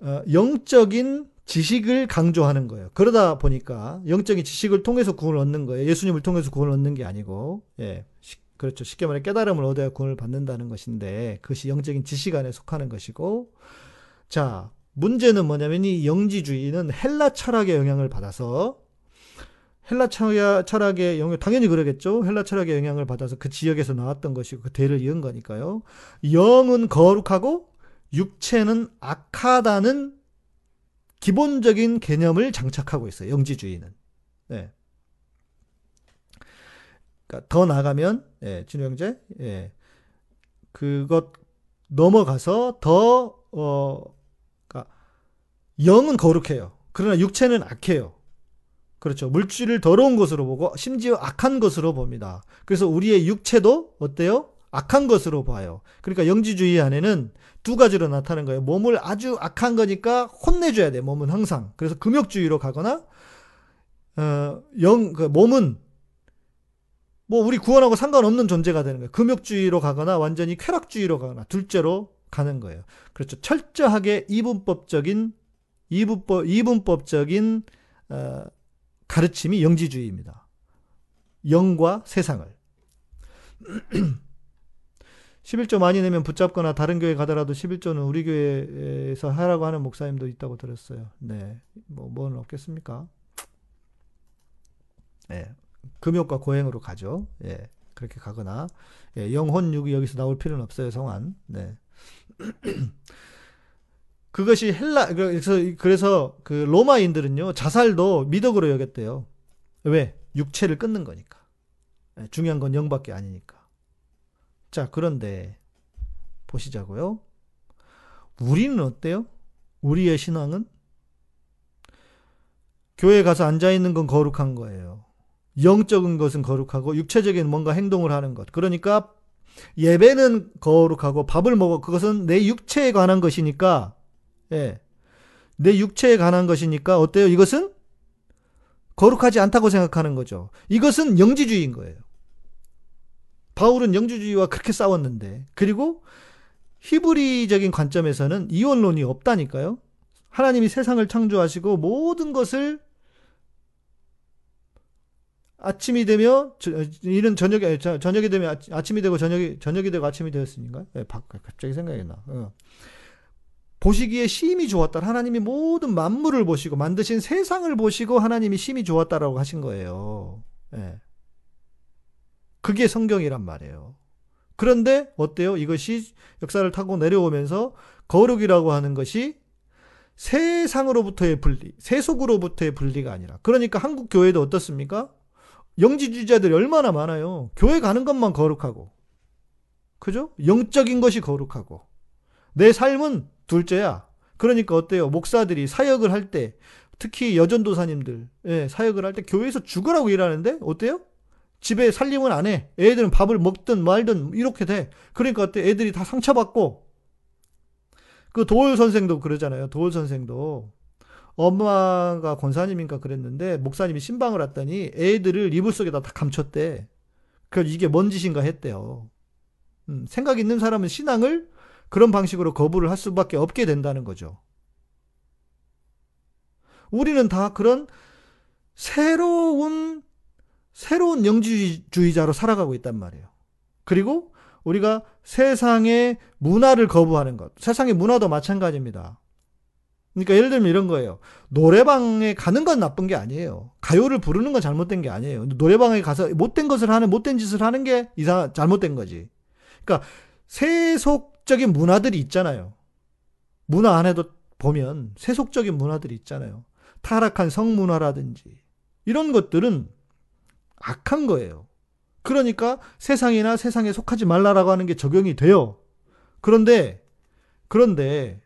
어, 영적인 지식을 강조하는 거예요. 그러다 보니까 영적인 지식을 통해서 구원을 얻는 거예요. 예수님을 통해서 구원을 얻는 게 아니고, 예, 시- 그렇죠. 쉽게 말해 깨달음을 얻어야 구원을 받는다는 것인데 그것이 영적인 지식 안에 속하는 것이고, 자 문제는 뭐냐면 이 영지주의는 헬라 철학의 영향을 받아서 헬라 철학- 철학의 영향 당연히 그러겠죠. 헬라 철학의 영향을 받아서 그 지역에서 나왔던 것이고 그 대를 이은 거니까요. 영은 거룩하고 육체는 악하다는 기본적인 개념을 장착하고 있어요. 영지주의는. 네. 그러니까 더 나가면 예, 진우 형제, 예, 그것 넘어가서 더 어, 그러니까 영은 거룩해요. 그러나 육체는 악해요. 그렇죠. 물질을 더러운 것으로 보고 심지어 악한 것으로 봅니다. 그래서 우리의 육체도 어때요? 악한 것으로 봐요. 그러니까 영지주의 안에는 두 가지로 나타나는 거예요. 몸을 아주 악한 거니까 혼내줘야 돼. 몸은 항상. 그래서 금욕주의로 가거나 어, 영, 그 몸은 뭐 우리 구원하고 상관없는 존재가 되는 거예요. 금욕주의로 가거나 완전히 쾌락주의로 가거나 둘째로 가는 거예요. 그렇죠. 철저하게 이분법적인 이분법 이분법적인 어, 가르침이 영지주의입니다. 영과 세상을 11조 많이 내면 붙잡거나 다른 교회 가더라도 11조는 우리 교회에서 하라고 하는 목사님도 있다고 들었어요. 네. 뭐, 뭐는 없겠습니까? 예. 금욕과 고행으로 가죠. 예. 그렇게 가거나, 예. 영혼육이 여기서 나올 필요는 없어요, 성안. 네. 그것이 헬라, 그래서, 그래서 그 로마인들은요, 자살도 미덕으로 여겼대요. 왜? 육체를 끊는 거니까. 예, 중요한 건 영밖에 아니니까. 자, 그런데 보시자고요. 우리는 어때요? 우리의 신앙은 교회 가서 앉아 있는 건 거룩한 거예요. 영적인 것은 거룩하고 육체적인 뭔가 행동을 하는 것. 그러니까 예배는 거룩하고 밥을 먹어 그것은 내 육체에 관한 것이니까 예. 내 육체에 관한 것이니까 어때요? 이것은 거룩하지 않다고 생각하는 거죠. 이것은 영지주의인 거예요. 바울은 영주주의와 그렇게 싸웠는데 그리고 히브리적인 관점에서는 이원론이 없다니까요. 하나님이 세상을 창조하시고 모든 것을 아침이 되며 저- 이런 저녁에 저- 저녁이 되면 아침이 되고 저녁이 저녁이 되고 아침이 되었으니까 예, 바- 갑자기 생각이 나. 어. 보시기에 심히 좋았다. 하나님이 모든 만물을 보시고 만드신 세상을 보시고 하나님이 심히 좋았다라고 하신 거예요. 예. 그게 성경이란 말이에요. 그런데 어때요? 이것이 역사를 타고 내려오면서 거룩이라고 하는 것이 세상으로부터의 분리, 세속으로부터의 분리가 아니라. 그러니까 한국 교회도 어떻습니까? 영지주의자들이 얼마나 많아요. 교회 가는 것만 거룩하고. 그죠? 영적인 것이 거룩하고. 내 삶은 둘째야. 그러니까 어때요? 목사들이 사역을 할 때, 특히 여전도사님들, 예, 사역을 할 때 교회에서 죽으라고 일하는데, 어때요? 집에 살림은 안 해. 애들은 밥을 먹든 말든 이렇게 돼. 그러니까 어때? 애들이 다 상처받고, 그 도올 선생도 그러잖아요. 도올 선생도 엄마가 권사님인가 그랬는데 목사님이 신방을 왔더니 애들을 이불 속에다 다 감췄대. 그래서 이게 뭔 짓인가 했대요. 음, 생각 있는 사람은 신앙을 그런 방식으로 거부를 할 수밖에 없게 된다는 거죠. 우리는 다 그런 새로운 새로운 영지주의자로 살아가고 있단 말이에요. 그리고 우리가 세상의 문화를 거부하는 것. 세상의 문화도 마찬가지입니다. 그러니까 예를 들면 이런 거예요. 노래방에 가는 건 나쁜 게 아니에요. 가요를 부르는 건 잘못된 게 아니에요. 노래방에 가서 못된 것을 하는, 못된 짓을 하는 게 이상, 잘못된 거지. 그러니까 세속적인 문화들이 있잖아요. 문화 안에도 보면 세속적인 문화들이 있잖아요. 타락한 성문화라든지 이런 것들은 악한 거예요. 그러니까 세상이나 세상에 속하지 말라라고 하는 게 적용이 돼요. 그런데 그런데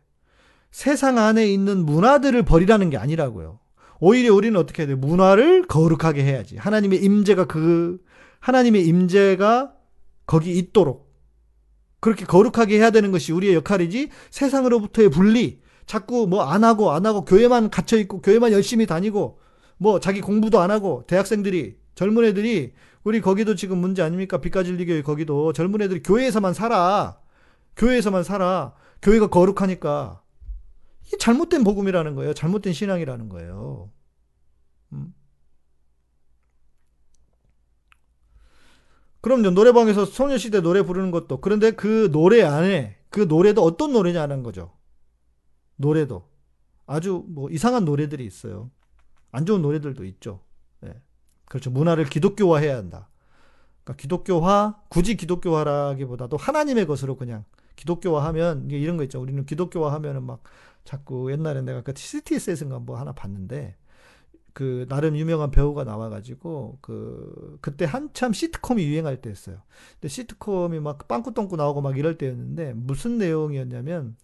세상 안에 있는 문화들을 버리라는 게 아니라고요. 오히려 우리는 어떻게 해야 돼? 문화를 거룩하게 해야지. 하나님의 임재가 그 하나님의 임재가 거기 있도록 그렇게 거룩하게 해야 되는 것이 우리의 역할이지. 세상으로부터의 분리, 자꾸 뭐 안 하고 안 하고 교회만 갇혀 있고 교회만 열심히 다니고 뭐 자기 공부도 안 하고 대학생들이 젊은 애들이 우리 거기도 지금 문제 아닙니까? 빛가진리교회 거기도 젊은 애들이 교회에서만 살아. 교회에서만 살아. 교회가 거룩하니까. 이게 잘못된 복음이라는 거예요. 잘못된 신앙이라는 거예요. 음. 그럼요. 노래방에서 소녀시대 노래 부르는 것도 그런데 그 노래 안에 그 노래도 어떤 노래냐는 거죠. 노래도 아주 뭐 이상한 노래들이 있어요. 안 좋은 노래들도 있죠. 네. 그렇죠. 문화를 기독교화해야 한다. 그러니까 기독교화, 굳이 기독교화라기보다도 하나님의 것으로 그냥 기독교화하면 이런 거 있죠. 우리는 기독교화하면은 막 자꾸 옛날에 내가 그 CTS에서인가 뭐 하나 봤는데 그 나름 유명한 배우가 나와가지고 그 그때 한참 시트콤이 유행할 때였어요. 근데 시트콤이 막 빵꾸똥꾸 나오고 막 이럴 때였는데 무슨 내용이었냐면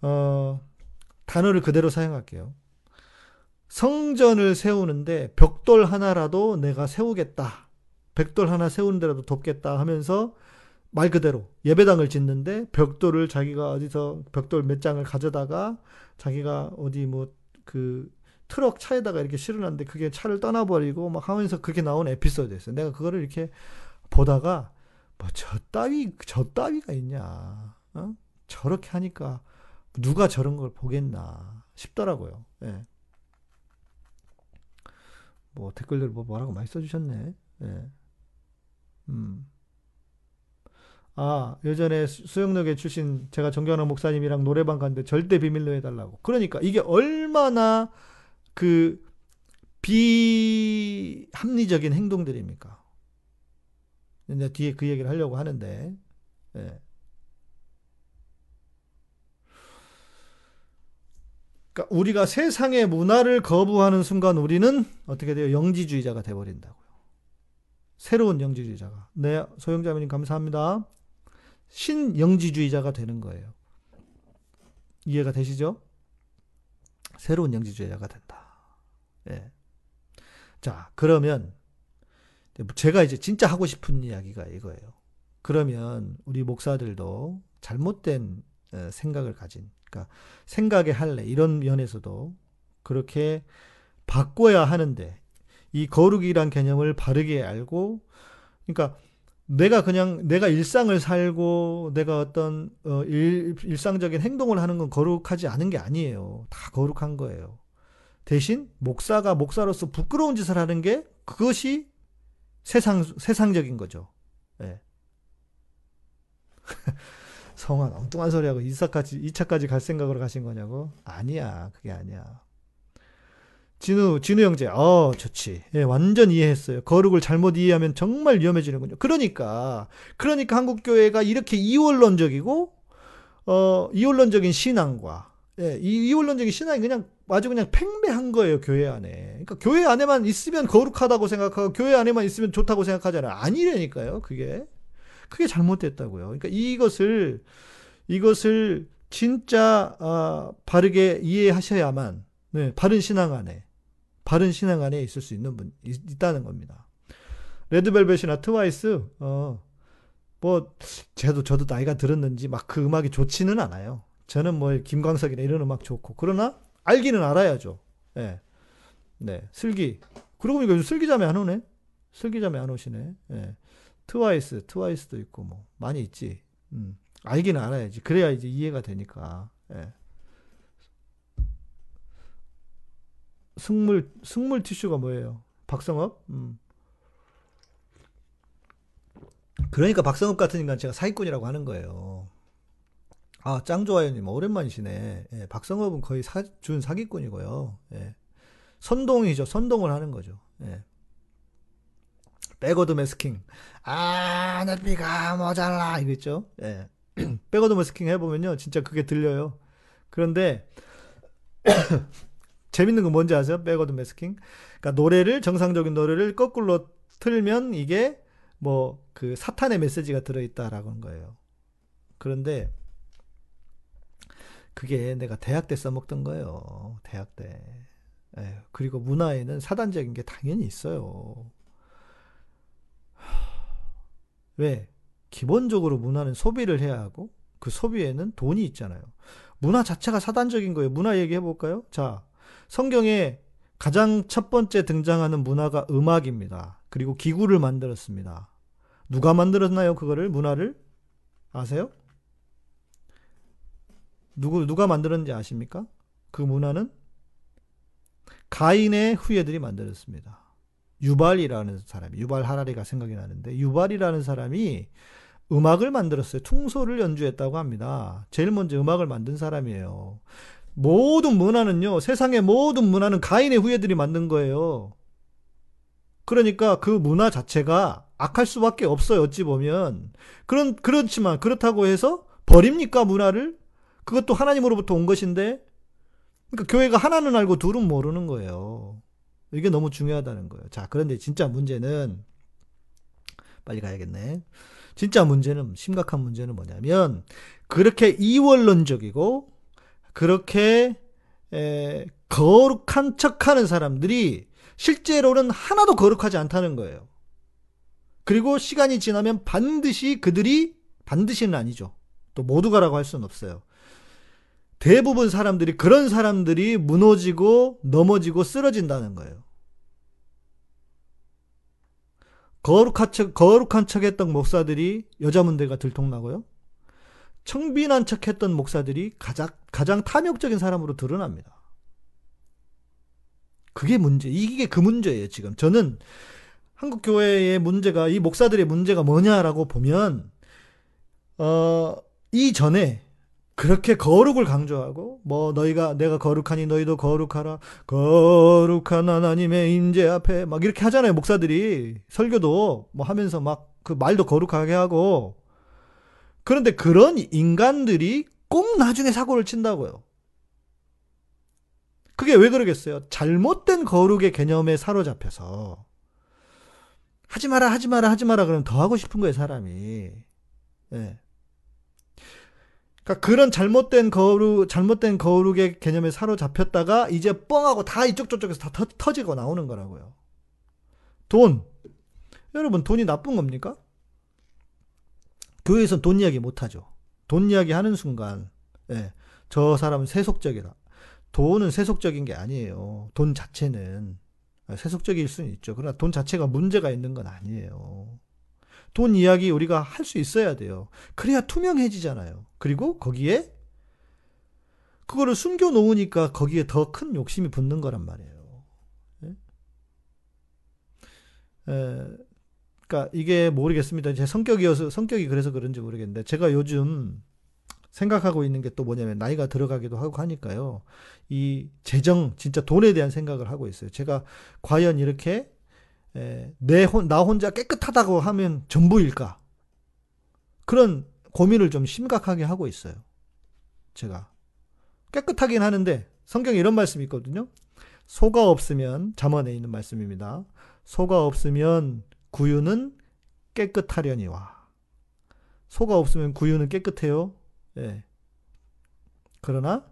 어 단어를 그대로 사용할게요. 성전을 세우는데 벽돌 하나라도 내가 세우겠다. 벽돌 하나 세우는 데라도 돕겠다 하면서 말 그대로 예배당을 짓는데 벽돌을 자기가 어디서 벽돌 몇 장을 가져다가 자기가 어디 뭐 그 트럭 차에다가 이렇게 실어놨는데 그게 차를 떠나버리고 막 하면서 그렇게 나온 에피소드였어요. 내가 그거를 이렇게 보다가 뭐 저 따위 저 따위가 있냐? 어? 저렇게 하니까 누가 저런 걸 보겠나 싶더라고요. 예. 뭐 댓글들 뭐 뭐라고 많이 써주셨네. 예. 음. 아, 예전에 수- 수영역에 출신 제가 존경하는 목사님이랑 노래방 갔는데 절대 비밀로 해달라고. 그러니까 이게 얼마나 그 비합리적인 행동들입니까? 이제 뒤에 그 얘기를 하려고 하는데, 예. 그러니까 우리가 세상의 문화를 거부하는 순간 우리는 어떻게 돼요? 영지주의자가 돼버린다고요. 새로운 영지주의자가. 네, 소영자매님 감사합니다. 신영지주의자가 되는 거예요. 이해가 되시죠? 새로운 영지주의자가 된다. 예. 자, 그러면 제가 이제 진짜 하고 싶은 이야기가 이거예요. 그러면 우리 목사들도 잘못된 어, 생각을 가진, 그러니까 생각의 할래 이런 면에서도 그렇게 바꿔야 하는데 이 거룩이란 개념을 바르게 알고, 그러니까 내가 그냥 내가 일상을 살고 내가 어떤 어, 일, 일상적인 행동을 하는 건 거룩하지 않은 게 아니에요. 다 거룩한 거예요. 대신 목사가 목사로서 부끄러운 짓을 하는 게 그것이 세상 세상적인 거죠. 예. 성환 엉뚱한 소리하고 2차까지 2차까지 갈 생각으로 가신 거냐고? 아니야. 그게 아니야. 진우, 진우 형제, 어, 좋지. 예, 완전 이해했어요. 거룩을 잘못 이해하면 정말 위험해지는군요. 그러니까, 그러니까 한국교회가 이렇게 이원론적이고, 어, 이원론적인 신앙과, 예, 이 이원론적인 신앙이 그냥 아주 그냥 팽배한 거예요, 교회 안에. 그러니까 교회 안에만 있으면 거룩하다고 생각하고, 교회 안에만 있으면 좋다고 생각하잖아요. 아니라니까요, 그게. 그게 잘못됐다고요. 그러니까 이것을, 이것을 진짜, 아, 바르게 이해하셔야만, 네, 바른 신앙 안에, 바른 신앙 안에 있을 수 있는 분, 있, 있다는 겁니다. 레드벨벳이나 트와이스, 어, 뭐, 저도, 저도 나이가 들었는지 막 그 음악이 좋지는 않아요. 저는 뭐 김광석이나 이런 음악 좋고 그러나 알기는 알아야죠. 예. 네. 슬기. 그러고 보니까 슬기자매 안 오네. 슬기자매 안 오시네. 예. 트와이스, 트와이스도 있고 뭐 많이 있지. 음. 알기는 알아야지. 그래야 이제 이해가 되니까. 예. 승물 승물 티슈가 뭐예요? 박성업? 음. 그러니까 박성업 같은 인간 제가 사기꾼이라고 하는 거예요. 아, 짱 좋아요님 오랜만이시네. 예, 박성업은 거의 사, 준 사기꾼이고요. 예. 선동이죠. 선동을 하는 거죠. 예. backward masking. 아, 내비가 모자라. 이거 있죠? 예. backward masking 해보면요. 진짜 그게 들려요. 그런데, 재밌는 건 뭔지 아세요? backward masking. 그러니까 노래를, 정상적인 노래를 거꾸로 틀면 이게 뭐 그 사탄의 메시지가 들어있다라고 하는 거예요. 그런데, 그게 내가 대학 때 써먹던 거예요. 대학 때. 예, 그리고 문화에는 사단적인 게 당연히 있어요. 왜? 기본적으로 문화는 소비를 해야 하고 그 소비에는 돈이 있잖아요. 문화 자체가 사단적인 거예요. 문화 얘기해 볼까요? 자, 성경에 가장 첫 번째 등장하는 문화가 음악입니다. 그리고 기구를 만들었습니다. 누가 만들었나요? 그거를 문화를 아세요? 누구 누가 만들었는지 아십니까? 그 문화는 가인의 후예들이 만들었습니다. 유발이라는 사람이 유발 하라리가 생각이 나는데 유발이라는 사람이 음악을 만들었어요. 퉁소를 연주했다고 합니다. 제일 먼저 음악을 만든 사람이에요. 모든 문화는요. 세상의 모든 문화는 가인의 후예들이 만든 거예요. 그러니까 그 문화 자체가 악할 수밖에 없어요. 어찌 보면 그런 그렇지만 그렇다고 해서 버립니까 문화를? 그것도 하나님으로부터 온 것인데 그러니까 교회가 하나는 알고 둘은 모르는 거예요. 이게 너무 중요하다는 거예요. 자, 그런데 진짜 문제는 빨리 가야겠네. 진짜 문제는 심각한 문제는 뭐냐면 그렇게 이원론적이고 그렇게 에, 거룩한 척하는 사람들이 실제로는 하나도 거룩하지 않다는 거예요. 그리고 시간이 지나면 반드시 그들이 반드시는 아니죠. 또 모두가라고 할 수는 없어요. 대부분 사람들이 그런 사람들이 무너지고 넘어지고 쓰러진다는 거예요. 거룩한 척, 거룩한 척 했던 목사들이 여자 문제가 들통나고요. 청빈한 척 했던 목사들이 가장, 가장 탐욕적인 사람으로 드러납니다. 그게 문제, 이게 그 문제예요, 지금. 저는 한국 교회의 문제가, 이 목사들의 문제가 뭐냐라고 보면, 어, 이전에 그렇게 거룩을 강조하고 뭐 너희가 내가 거룩하니 너희도 거룩하라 거룩한 하나님의 임재 앞에 막 이렇게 하잖아요 목사들이 설교도 뭐 하면서 막 그 말도 거룩하게 하고 그런데 그런 인간들이 꼭 나중에 사고를 친다고요. 그게 왜 그러겠어요? 잘못된 거룩의 개념에 사로잡혀서 하지 마라 하지 마라 하지 마라 그러면 더 하고 싶은 거예요 사람이. 예. 그러니까 그런 잘못된 거룩, 잘못된 거룩의 개념에 사로잡혔다가 이제 뻥하고 다 이쪽 저쪽에서 다 터, 터지고 나오는 거라고요. 돈. 여러분, 돈이 나쁜 겁니까? 교회에선 돈 이야기 못 하죠. 돈 이야기 하는 순간, 예, 저 사람은 세속적이다. 돈은 세속적인 게 아니에요. 돈 자체는. 세속적일 수는 있죠. 그러나 돈 자체가 문제가 있는 건 아니에요. 돈 이야기 우리가 할 수 있어야 돼요. 그래야 투명해지잖아요. 그리고 거기에 그거를 숨겨 놓으니까 거기에 더 큰 욕심이 붙는 거란 말이에요. 예? 에, 그러니까 이게 모르겠습니다. 제 성격이어서 성격이 그래서 그런지 모르겠는데 제가 요즘 생각하고 있는 게 또 뭐냐면 나이가 들어가기도 하고 하니까요. 이 재정 진짜 돈에 대한 생각을 하고 있어요. 제가 과연 이렇게 에, 내 혼, 나 혼자 깨끗하다고 하면 전부일까? 그런 고민을 좀 심각하게 하고 있어요. 제가. 깨끗하긴 하는데, 성경에 이런 말씀이 있거든요. 소가 없으면, 잠언에 있는 말씀입니다. 소가 없으면 구유는 깨끗하려니와. 소가 없으면 구유는 깨끗해요. 예. 그러나,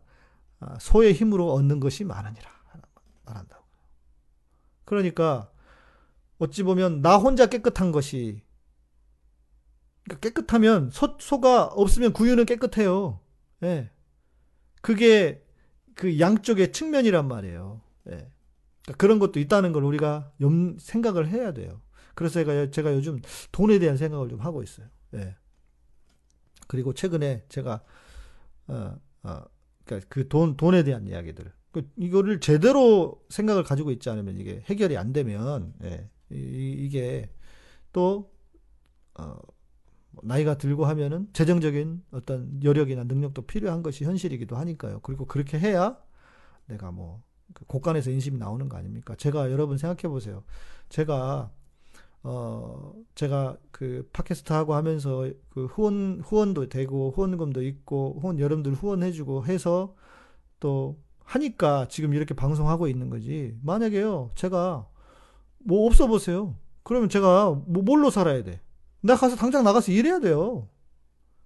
아, 소의 힘으로 얻는 것이 많으니라. 말한다고. 그러니까, 어찌 보면 나 혼자 깨끗한 것이 그러니까 깨끗하면 소, 소가 없으면 구유는 깨끗해요. 예. 그게 그 양쪽의 측면이란 말이에요. 예. 그러니까 그런 것도 있다는 걸 우리가 염- 생각을 해야 돼요. 그래서 제가, 제가 요즘 돈에 대한 생각을 좀 하고 있어요. 예. 그리고 최근에 제가, 어, 어, 그러니까 그 돈, 돈에 대한 이야기들. 그 이거를 제대로 생각을 가지고 있지 않으면 이게 해결이 안 되면, 예. 이, 이게 또, 어, 나이가 들고 하면은 재정적인 어떤 여력이나 능력도 필요한 것이 현실이기도 하니까요. 그리고 그렇게 해야 내가 뭐그 곳간에서 인심이 나오는 거 아닙니까? 제가 여러분 생각해 보세요. 제가 어 제가 그 팟캐스트 하고 하면서 그 후원 후원도 되고 후원금도 있고 후원 여러분들 후원해주고 해서 또 하니까 지금 이렇게 방송하고 있는 거지. 만약에요, 제가 뭐 없어 보세요. 그러면 제가 뭐 뭘로 살아야 돼? 나 가서 당장 나가서 일해야 돼요.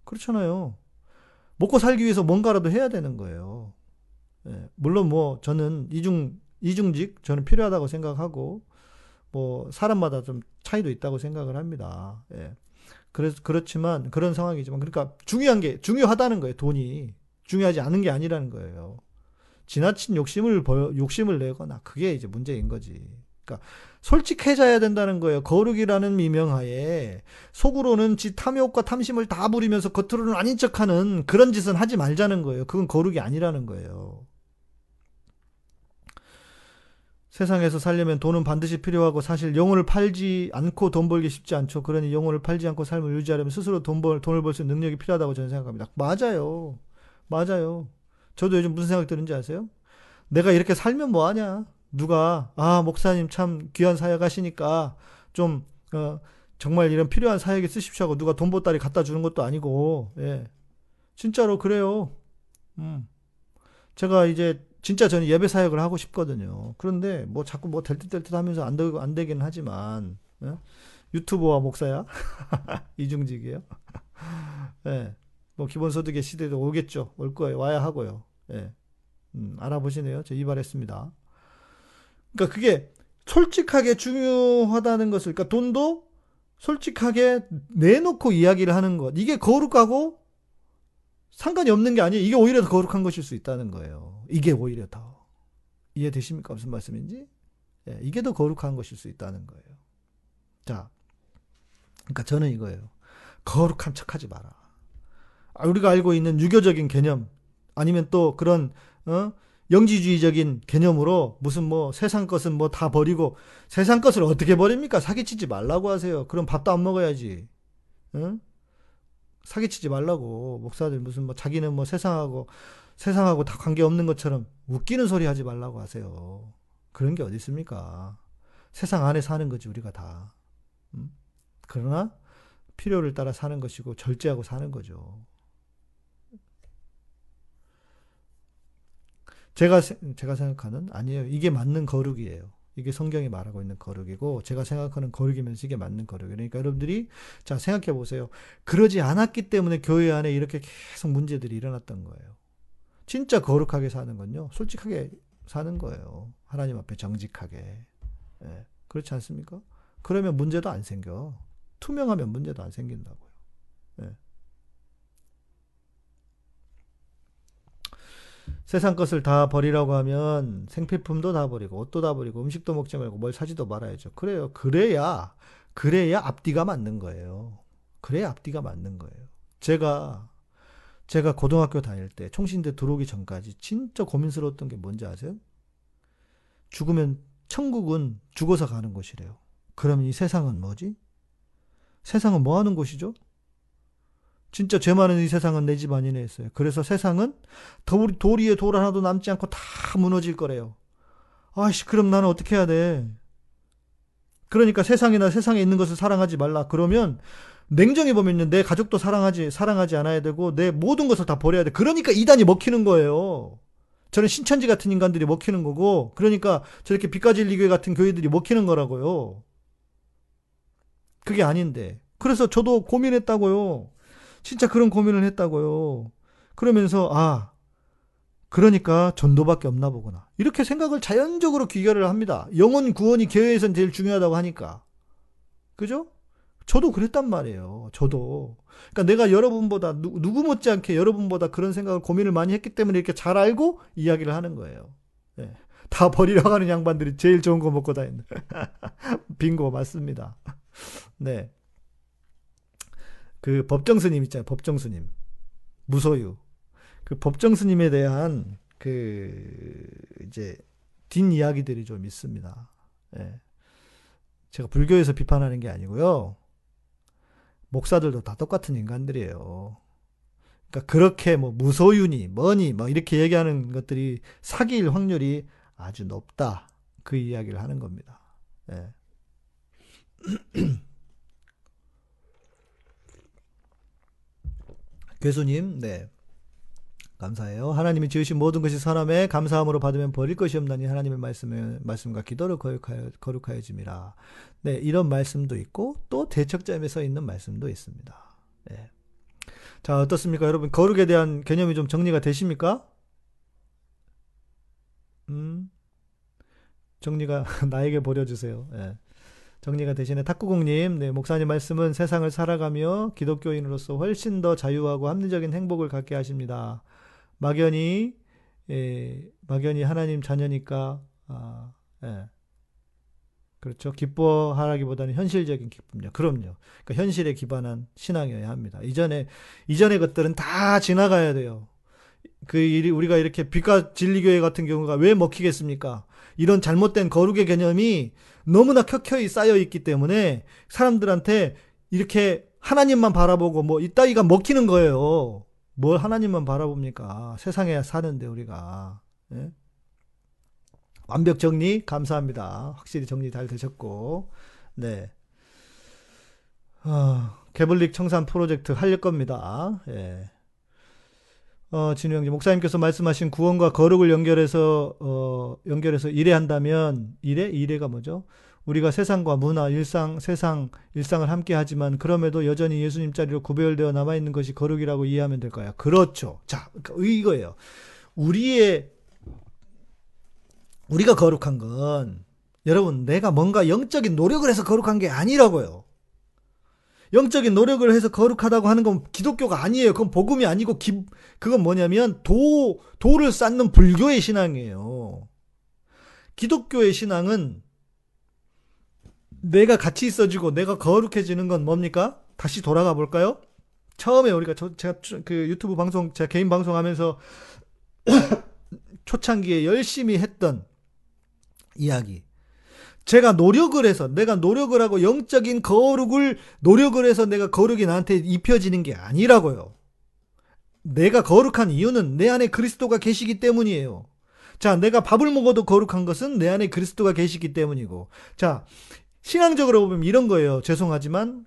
그렇잖아요. 먹고 살기 위해서 뭔가라도 해야 되는 거예요. 예, 물론 뭐 저는 이중 이중직 저는 필요하다고 생각하고 뭐 사람마다 좀 차이도 있다고 생각을 합니다. 예. 그래서 그렇지만 그런 상황이지만 그러니까 중요한 게 중요하다는 거예요. 돈이 중요하지 않은 게 아니라는 거예요. 지나친 욕심을 벌, 욕심을 내거나 그게 이제 문제인 거지. 그러니까 솔직해져야 된다는 거예요. 거룩이라는 미명하에 속으로는 지 탐욕과 탐심을 다 부리면서 겉으로는 아닌 척하는 그런 짓은 하지 말자는 거예요. 그건 거룩이 아니라는 거예요. 세상에서 살려면 돈은 반드시 필요하고 사실 영혼을 팔지 않고 돈 벌기 쉽지 않죠. 그러니 영혼을 팔지 않고 삶을 유지하려면 스스로 돈 벌, 돈을 벌 수 있는 능력이 필요하다고 저는 생각합니다. 맞아요. 맞아요. 저도 요즘 무슨 생각 드는지 아세요? 내가 이렇게 살면 뭐하냐? 누가, 아, 목사님 참 귀한 사역 하시니까 좀, 어, 정말 이런 필요한 사역에 쓰십시오 하고 누가 돈 보따리 갖다 주는 것도 아니고, 예. 진짜로 그래요. 음. 제가 이제 진짜 저는 예배 사역을 하고 싶거든요. 그런데 뭐 자꾸 뭐 될 듯 될 듯 하면서 안 되고 안 되긴 하지만 예? 유튜버와 목사야 이중직이에요. 예. 뭐 기본소득의 시대도 오겠죠. 올 거예요. 와야 하고요. 예. 음, 알아보시네요. 저 이발했습니다. 그러니까 그게 솔직하게 중요하다는 것을 그러니까 돈도 솔직하게 내놓고 이야기를 하는 것. 이게 거룩하고 상관이 없는 게 아니에요. 이게 오히려 더 거룩한 것일 수 있다는 거예요. 이게 오히려 더. 이해되십니까? 무슨 말씀인지? 예, 이게 더 거룩한 것일 수 있다는 거예요. 자, 그러니까 저는 이거예요. 거룩한 척 하지 마라. 아, 우리가 알고 있는 유교적인 개념, 아니면 또 그런, 어? 영지주의적인 개념으로 무슨 뭐 세상 것은 뭐 다 버리고 세상 것을 어떻게 버립니까? 사기치지 말라고 하세요. 그럼 밥도 안 먹어야지. 응? 사기치지 말라고 목사들 무슨 뭐 자기는 뭐 세상하고 세상하고 다 관계 없는 것처럼 웃기는 소리 하지 말라고 하세요. 그런 게 어디 있습니까? 세상 안에 사는 거지 우리가 다. 음? 그러나 필요를 따라 사는 것이고 절제하고 사는 거죠. 제가 세- 제가 생각하는 아니에요. 이게 맞는 거룩이에요. 이게 성경이 말하고 있는 거룩이고 제가 생각하는 거룩이면서 이게 맞는 거룩이에요. 그러니까 여러분들이 자 생각해 보세요. 그러지 않았기 때문에 교회 안에 이렇게 계속 문제들이 일어났던 거예요. 진짜 거룩하게 사는 건요. 솔직하게 사는 거예요. 하나님 앞에 정직하게. 예, 그렇지 않습니까? 그러면 문제도 안 생겨. 투명하면 문제도 안 생긴다고요. 예. 세상 것을 다 버리라고 하면 생필품도 다 버리고 옷도 다 버리고 음식도 먹지 말고 뭘 사지도 말아야죠. 그래요. 그래야 그래야 앞뒤가 맞는 거예요. 그래야 앞뒤가 맞는 거예요. 제가 제가 고등학교 다닐 때 총신대 들어오기 전까지 진짜 고민스러웠던 게 뭔지 아세요? 죽으면 천국은 죽어서 가는 곳이래요. 그러면 이 세상은 뭐지? 세상은 뭐 하는 곳이죠? 진짜 죄 많은 이 세상은 내 집 아니네 했어요. 그래서 세상은 돌, 도리에 돌 하나도 남지 않고 다 무너질 거래요. 아이씨, 그럼 나는 어떻게 해야 돼? 그러니까 세상이나 세상에 있는 것을 사랑하지 말라. 그러면 냉정히 보면요, 내 가족도 사랑하지, 사랑하지 않아야 되고, 내 모든 것을 다 버려야 돼. 그러니까 이단이 먹히는 거예요. 저는 신천지 같은 인간들이 먹히는 거고, 그러니까 저렇게 빛가진리교회 같은 교회들이 먹히는 거라고요. 그게 아닌데. 그래서 저도 고민했다고요. 진짜 그런 고민을 했다고요. 그러면서, 아, 그러니까 전도밖에 없나 보구나. 이렇게 생각을 자연적으로 귀결을 합니다. 영혼 구원이 교회에선 제일 중요하다고 하니까. 그죠? 저도 그랬단 말이에요. 저도. 그러니까 내가 여러분보다 누, 누구 못지않게 여러분보다 그런 생각을 고민을 많이 했기 때문에 이렇게 잘 알고 이야기를 하는 거예요. 예. 다 버리려고 하는 양반들이 제일 좋은 거 먹고 다니는. 빙고 맞습니다. 네. 그 법정 스님 있잖아요. 법정 스님. 무소유. 그 법정 스님에 대한 그 이제 뒷 이야기들이 좀 있습니다. 예. 제가 불교에서 비판하는 게 아니고요. 목사들도 다 똑같은 인간들이에요. 그러니까 그렇게 뭐 무소유니 뭐니 뭐 이렇게 얘기하는 것들이 사기일 확률이 아주 높다. 그 이야기를 하는 겁니다. 예. 교수님, 네. 감사해요. 하나님이 지으신 모든 것이 선함에 감사함으로 받으면 버릴 것이 없나니 하나님의 말씀에, 말씀과 기도를 거룩하여, 거룩하여 짐이라. 네, 이런 말씀도 있고 또 대척점에 서 있는 말씀도 있습니다. 네. 자, 어떻습니까? 여러분, 거룩에 대한 개념이 좀 정리가 되십니까? 음, 정리가 나에게 버려주세요. 예. 정리가 되시네. 탁구공님, 네, 목사님 말씀은 세상을 살아가며 기독교인으로서 훨씬 더 자유하고 합리적인 행복을 갖게 하십니다. 막연히, 예, 막연히 하나님 자녀니까, 아, 예. 그렇죠. 기뻐하라기보다는 현실적인 기쁨요. 그럼요. 그러니까 현실에 기반한 신앙이어야 합니다. 이전에, 이전의 것들은 다 지나가야 돼요. 그 일이 우리가 이렇게 빛과 진리교회 같은 경우가 왜 먹히겠습니까? 이런 잘못된 거룩의 개념이 너무나 켜켜이 쌓여 있기 때문에 사람들한테 이렇게 하나님만 바라보고 뭐 이따위가 먹히는 거예요. 뭘 하나님만 바라봅니까? 세상에 사는데 우리가 예? 완벽 정리 감사합니다. 확실히 정리 잘 되셨고 네. 어, 개블릭 청산 프로젝트 할 겁니다. 예. 어, 진우 형님, 목사님께서 말씀하신 구원과 거룩을 연결해서, 어, 연결해서 일해한다면, 일해? 일해가 뭐죠? 우리가 세상과 문화, 일상, 세상, 일상을 함께 하지만, 그럼에도 여전히 예수님 자리로 구별되어 남아 있는 것이 거룩이라고 이해하면 될까요? 그렇죠. 자, 이거예요. 우리의, 우리가 거룩한 건, 여러분, 내가 뭔가 영적인 노력을 해서 거룩한 게 아니라고요. 영적인 노력을 해서 거룩하다고 하는 건 기독교가 아니에요. 그건 복음이 아니고 기, 그건 뭐냐면 도 도를 쌓는 불교의 신앙이에요. 기독교의 신앙은 내가 같이 있어지고 내가 거룩해지는 건 뭡니까? 다시 돌아가 볼까요? 처음에 우리가 저, 제가 그 유튜브 방송 제가 개인 방송하면서 초창기에 열심히 했던 이야기. 제가 노력을 해서 내가 노력을 하고 영적인 거룩을 노력을 해서 내가 거룩이 나한테 입혀지는 게 아니라고요. 내가 거룩한 이유는 내 안에 그리스도가 계시기 때문이에요. 자, 내가 밥을 먹어도 거룩한 것은 내 안에 그리스도가 계시기 때문이고. 자, 신앙적으로 보면 이런 거예요. 죄송하지만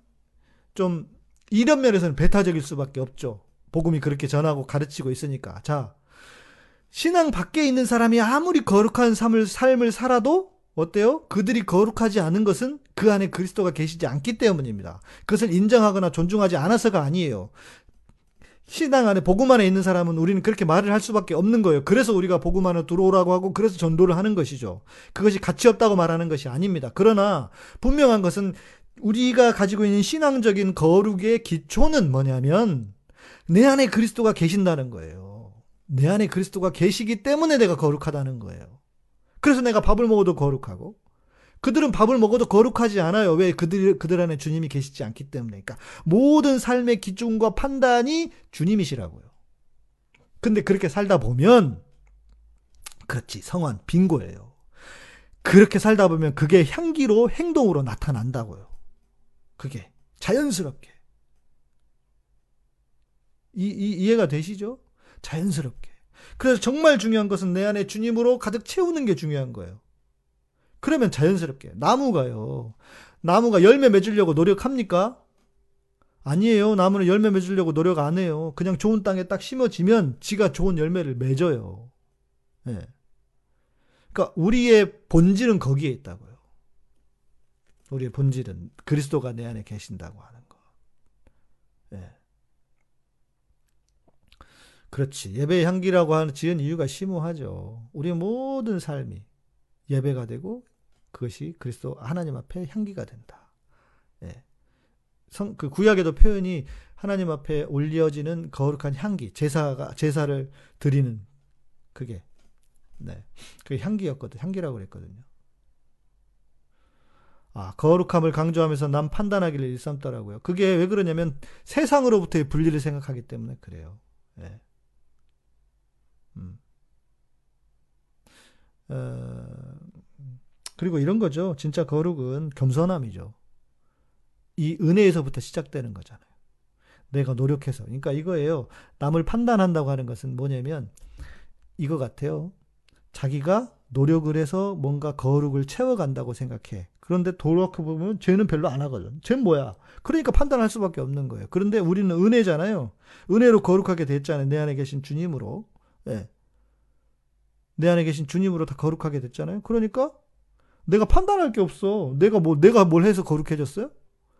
좀 이런 면에서는 배타적일 수밖에 없죠. 복음이 그렇게 전하고 가르치고 있으니까. 자, 신앙 밖에 있는 사람이 아무리 거룩한 삶을, 삶을 살아도 어때요? 그들이 거룩하지 않은 것은 그 안에 그리스도가 계시지 않기 때문입니다. 그것을 인정하거나 존중하지 않아서가 아니에요. 신앙 안에 복음 안에 있는 사람은 우리는 그렇게 말을 할 수밖에 없는 거예요. 그래서 우리가 복음 안에 들어오라고 하고 그래서 전도를 하는 것이죠. 그것이 가치 없다고 말하는 것이 아닙니다. 그러나 분명한 것은 우리가 가지고 있는 신앙적인 거룩의 기초는 뭐냐면 내 안에 그리스도가 계신다는 거예요. 내 안에 그리스도가 계시기 때문에 내가 거룩하다는 거예요. 그래서 내가 밥을 먹어도 거룩하고 그들은 밥을 먹어도 거룩하지 않아요. 왜? 그들, 그들 안에 주님이 계시지 않기 때문에. 그러니까 모든 삶의 기준과 판단이 주님이시라고요. 근데 그렇게 살다 보면, 그렇지, 성환, 빙고예요. 그렇게 살다 보면 그게 향기로 행동으로 나타난다고요. 그게 자연스럽게. 이, 이 이해가 되시죠? 자연스럽게. 그래서 정말 중요한 것은 내 안에 주님으로 가득 채우는 게 중요한 거예요. 그러면 자연스럽게. 나무가요. 나무가 열매 맺으려고 노력합니까? 아니에요. 나무는 열매 맺으려고 노력 안 해요. 그냥 좋은 땅에 딱 심어지면 지가 좋은 열매를 맺어요. 예. 네. 그러니까 우리의 본질은 거기에 있다고요. 우리의 본질은 그리스도가 내 안에 계신다고 하는 거. 예. 네. 그렇지. 예배의 향기라고 하는 지은 이유가 심오하죠. 우리의 모든 삶이 예배가 되고 그것이 그리스도 하나님 앞에 향기가 된다. 예. 성, 그 구약에도 표현이 하나님 앞에 올려지는 거룩한 향기, 제사가, 제사를 드리는 그게, 네. 그 향기였거든. 향기라고 그랬거든요. 아, 거룩함을 강조하면서 남 판단하기를 일삼더라고요. 그게 왜 그러냐면 세상으로부터의 분리를 생각하기 때문에 그래요. 예. 음. 어, 그리고 이런 거죠. 진짜 거룩은 겸손함이죠. 이 은혜에서부터 시작되는 거잖아요. 내가 노력해서. 그러니까 이거예요. 남을 판단한다고 하는 것은 뭐냐면 이거 같아요. 자기가 노력을 해서 뭔가 거룩을 채워간다고 생각해. 그런데 돌아보면 쟤는 별로 안 하거든. 쟤는 뭐야? 그러니까 판단할 수밖에 없는 거예요. 그런데 우리는 은혜잖아요. 은혜로 거룩하게 됐잖아요. 내 안에 계신 주님으로. 예. 내 안에 계신 주님으로 다 거룩하게 됐잖아요. 그러니까 내가 판단할 게 없어. 내가 뭐 내가 뭘 해서 거룩해졌어요?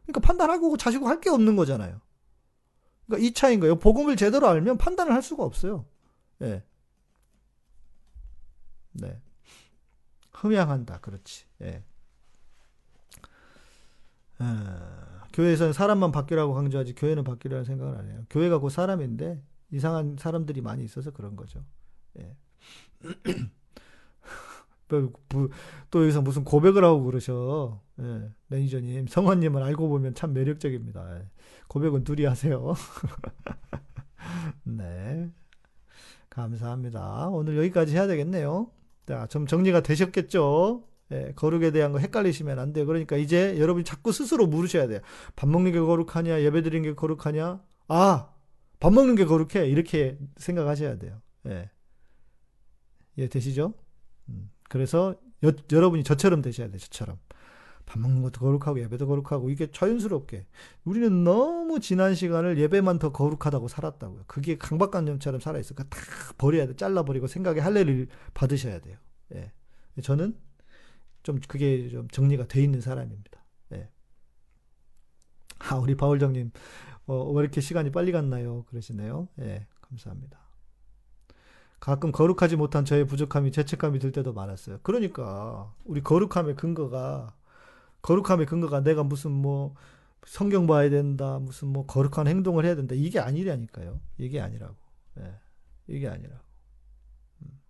그러니까 판단하고 자시고 할 게 없는 거잖아요. 그러니까 이 차인 거예요. 복음을 제대로 알면 판단을 할 수가 없어요. 예. 네. 흠양한다. 그렇지. 예. 어, 교회에서는 사람만 바뀌라고 강조하지 교회는 바뀌라는 생각을 안 해요. 교회가 곧 사람인데 이상한 사람들이 많이 있어서 그런 거죠. 예. 또, 여기서 무슨 고백을 하고 그러셔. 예, 매니저님. 성원님은 알고 보면 참 매력적입니다. 예. 고백은 둘이 하세요. 네. 감사합니다. 오늘 여기까지 해야 되겠네요. 자, 좀 정리가 되셨겠죠? 예, 거룩에 대한 거 헷갈리시면 안 돼요. 그러니까 이제 여러분이 자꾸 스스로 물으셔야 돼요. 밥 먹는 게 거룩하냐? 예배 드리는 게 거룩하냐? 아, 밥 먹는 게 거룩해. 이렇게 생각하셔야 돼요. 예. 예, 되시죠? 음, 그래서 여, 여러분이 저처럼 되셔야 돼요. 저처럼. 밥 먹는 것도 거룩하고 예배도 거룩하고 이게 자연스럽게 우리는 너무 지난 시간을 예배만 더 거룩하다고 살았다고요. 그게 강박관념처럼 살아 있으니까 다 버려야 돼. 잘라버리고 생각에 할례를 받으셔야 돼요. 예. 저는 좀 그게 좀 정리가 돼 있는 사람입니다. 예. 아, 우리 바울정님, 어, 왜 이렇게 시간이 빨리 갔나요? 그러시네요. 예, 감사합니다. 가끔 거룩하지 못한 저의 부족함이 죄책감이 들 때도 많았어요. 그러니까 우리 거룩함의 근거가 거룩함의 근거가 내가 무슨 뭐 성경 봐야 된다, 무슨 뭐 거룩한 행동을 해야 된다 이게 아니라니까요. 이게 아니라고. 예, 이게 아니라고. 음.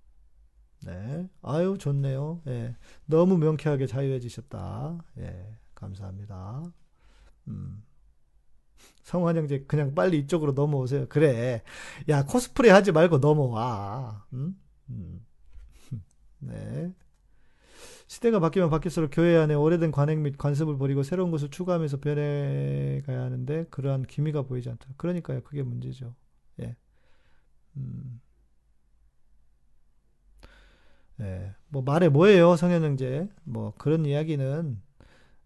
네, 아유 좋네요. 예, 너무 명쾌하게 자유해지셨다. 예, 감사합니다. 음. 성환 형제 그냥 빨리 이쪽으로 넘어오세요. 그래. 야, 코스프레 하지 말고 넘어와. 음? 음. 네. 시대가 바뀌면 바뀔수록 교회 안에 오래된 관행 및 관습을 버리고 새로운 것을 추구하면서 변해가야 하는데 그러한 기미가 보이지 않다. 그러니까요. 그게 문제죠. 예. 음. 예. 뭐 말해 뭐예요, 성현 형제. 뭐 그런 이야기는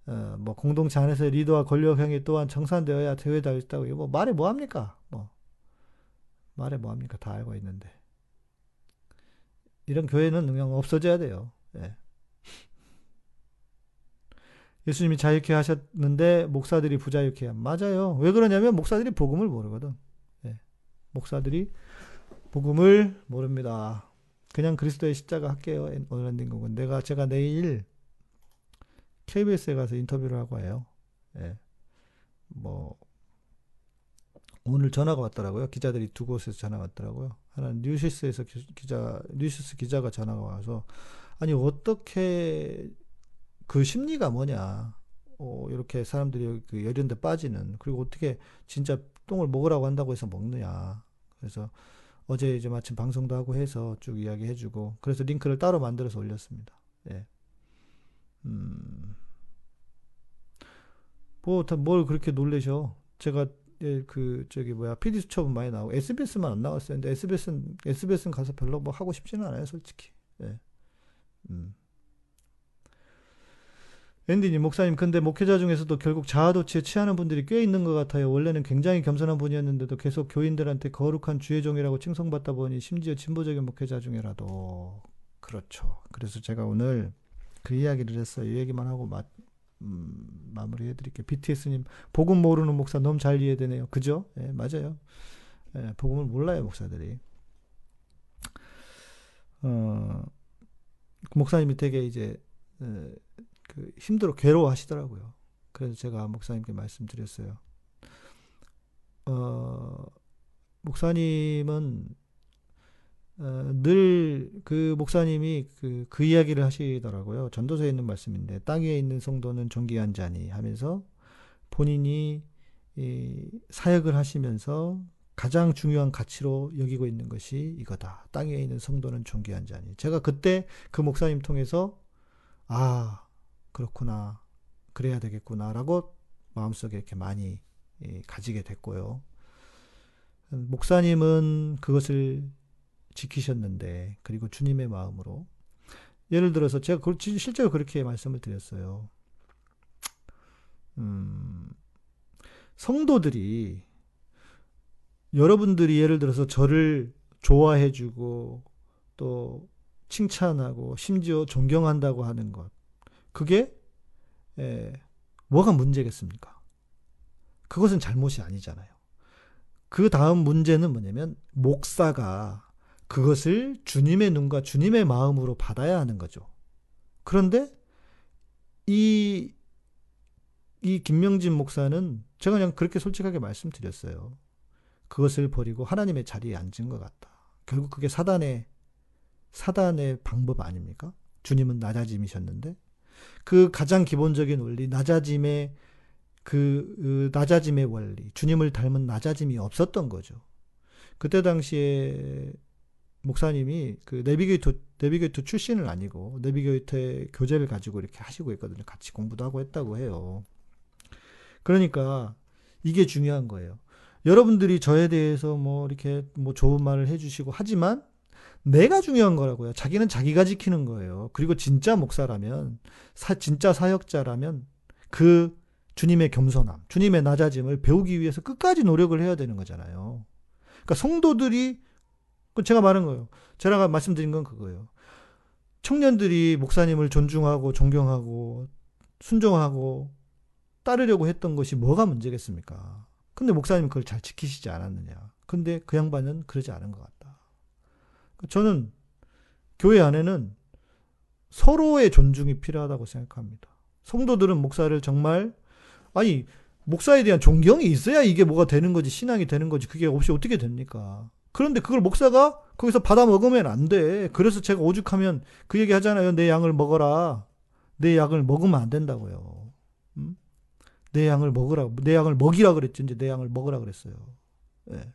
어, 뭐 공동체 안에서 리더와 권력형이 또한 정산되어야 대회다 있다고 뭐 말해 뭐 합니까? 뭐 말해 뭐 합니까? 다 알고 있는데 이런 교회는 그냥 없어져야 돼요. 예. 예수님이 자유케 하셨는데 목사들이 부자유케 한 맞아요. 왜 그러냐면 목사들이 복음을 모르거든. 예. 목사들이 복음을 모릅니다. 그냥 그리스도의 십자가 할게요. 오늘 엔딩 곡은 내가 제가 내일 KBS에 가서 인터뷰를 하고 해요. 예. 뭐 오늘 전화가 왔더라고요. 기자들이 두 곳에서 전화가 왔더라고요. 하나는 뉴시스에서 기- 기자 뉴시스 기자가 전화가 와서 아니 어떻게 그 심리가 뭐냐? 어, 이렇게 사람들이 그 열연데 빠지는 그리고 어떻게 진짜 똥을 먹으라고 한다고 해서 먹느냐? 그래서 어제 이제 마침 방송도 하고 해서 쭉 이야기해주고 그래서 링크를 따로 만들어서 올렸습니다. 예. 음. 뭐, 다뭘 그렇게 놀래셔. 제가, 예, 그, 저기, 뭐야, PD 수첩은 많이 나오고, SBS만 안 나왔어요. 근데 SBS는, SBS는 가서 별로 뭐 하고 싶지는 않아요, 솔직히. 예. 음. 앤디님, 목사님, 근데 목회자 중에서도 결국 자아도취에 취하는 분들이 꽤 있는 것 같아요. 원래는 굉장히 겸손한 분이었는데도 계속 교인들한테 거룩한 주의 종이라고 칭송받다 보니 심지어 진보적인 목회자 중에라도. 그렇죠. 그래서 제가 오늘 그 이야기를 했어요. 이 얘기만 하고 마, 음, 마무리 해드릴게요. BTS님, 복음 모르는 목사 너무 잘 이해되네요. 그죠? 예, 맞아요. 예, 복음을 몰라요, 목사들이. 어, 그 목사님이 되게 이제, 에, 그 힘들어, 괴로워 하시더라고요. 그래서 제가 목사님께 말씀드렸어요. 어, 목사님은 어, 늘그 목사님이 그, 그 이야기를 하시더라고요. 전도서에 있는 말씀인데 땅 위에 있는 성도는 존귀한 자니 하면서 본인이 이 사역을 하시면서 가장 중요한 가치로 여기고 있는 것이 이거다. 땅 위에 있는 성도는 존귀한 자니. 제가 그때 그 목사님 통해서 아 그렇구나 그래야 되겠구나라고 마음속에 이렇게 많이 예, 가지게 됐고요. 목사님은 그것을 지키셨는데 그리고 주님의 마음으로 예를 들어서 제가 실제로 그렇게 말씀을 드렸어요. 음, 성도들이 여러분들이 예를 들어서 저를 좋아해주고 또 칭찬하고 심지어 존경한다고 하는 것 그게 에, 뭐가 문제겠습니까? 그것은 잘못이 아니잖아요. 그 다음 문제는 뭐냐면 목사가 그것을 주님의 눈과 주님의 마음으로 받아야 하는 거죠. 그런데 이, 이 김명진 목사는 제가 그냥 그렇게 솔직하게 말씀드렸어요. 그것을 버리고 하나님의 자리에 앉은 것 같다. 결국 그게 사단의, 사단의 방법 아닙니까? 주님은 낮아짐이셨는데 그 가장 기본적인 원리, 낮아짐의 그, 그 낮아짐의 원리, 주님을 닮은 낮아짐이 없었던 거죠. 그때 당시에 목사님이 그 내비게이터 내비게이터 출신은 아니고 내비게이터의 교재를 가지고 이렇게 하시고 있거든요. 같이 공부도 하고 했다고 해요. 그러니까 이게 중요한 거예요. 여러분들이 저에 대해서 뭐 이렇게 뭐 좋은 말을 해주시고 하지만 내가 중요한 거라고요. 자기는 자기가 지키는 거예요. 그리고 진짜 목사라면 사, 진짜 사역자라면 그 주님의 겸손함, 주님의 낮아짐을 배우기 위해서 끝까지 노력을 해야 되는 거잖아요. 그러니까 성도들이 그 제가 말한 거예요. 제가 말씀드린 건 그거예요. 청년들이 목사님을 존중하고 존경하고 순종하고 따르려고 했던 것이 뭐가 문제겠습니까? 근데 목사님 그걸 잘 지키시지 않았느냐. 근데 그 양반은 그러지 않은 것 같다. 저는 교회 안에는 서로의 존중이 필요하다고 생각합니다. 성도들은 목사를 정말 아니 목사에 대한 존경이 있어야 이게 뭐가 되는 거지 신앙이 되는 거지 그게 없이 어떻게 됩니까? 그런데 그걸 목사가 거기서 받아 먹으면 안 돼. 그래서 제가 오죽하면 그 얘기 하잖아요. 내 양을 먹어라. 내 양을 먹으면 안 된다고요. 음? 내 양을 먹으라. 내 양을 먹이라 그랬지. 이제 내 양을 먹으라 그랬어요. 네.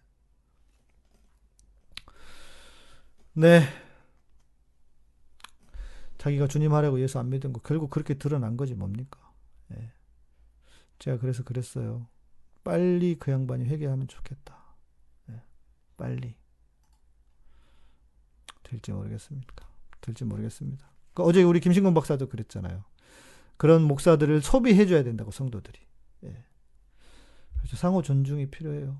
네. 자기가 주님 하려고 예수 안 믿은 거 결국 그렇게 드러난 거지 뭡니까? 네. 제가 그래서 그랬어요. 빨리 그 양반이 회개하면 좋겠다. 네. 빨리. 될지 모르겠습니다. 될지 모르겠습니다. 그 어제 우리 김신곤 박사도 그랬잖아요. 그런 목사들을 소비해 줘야 된다고 성도들이. 예. 그래서 상호 존중이 필요해요.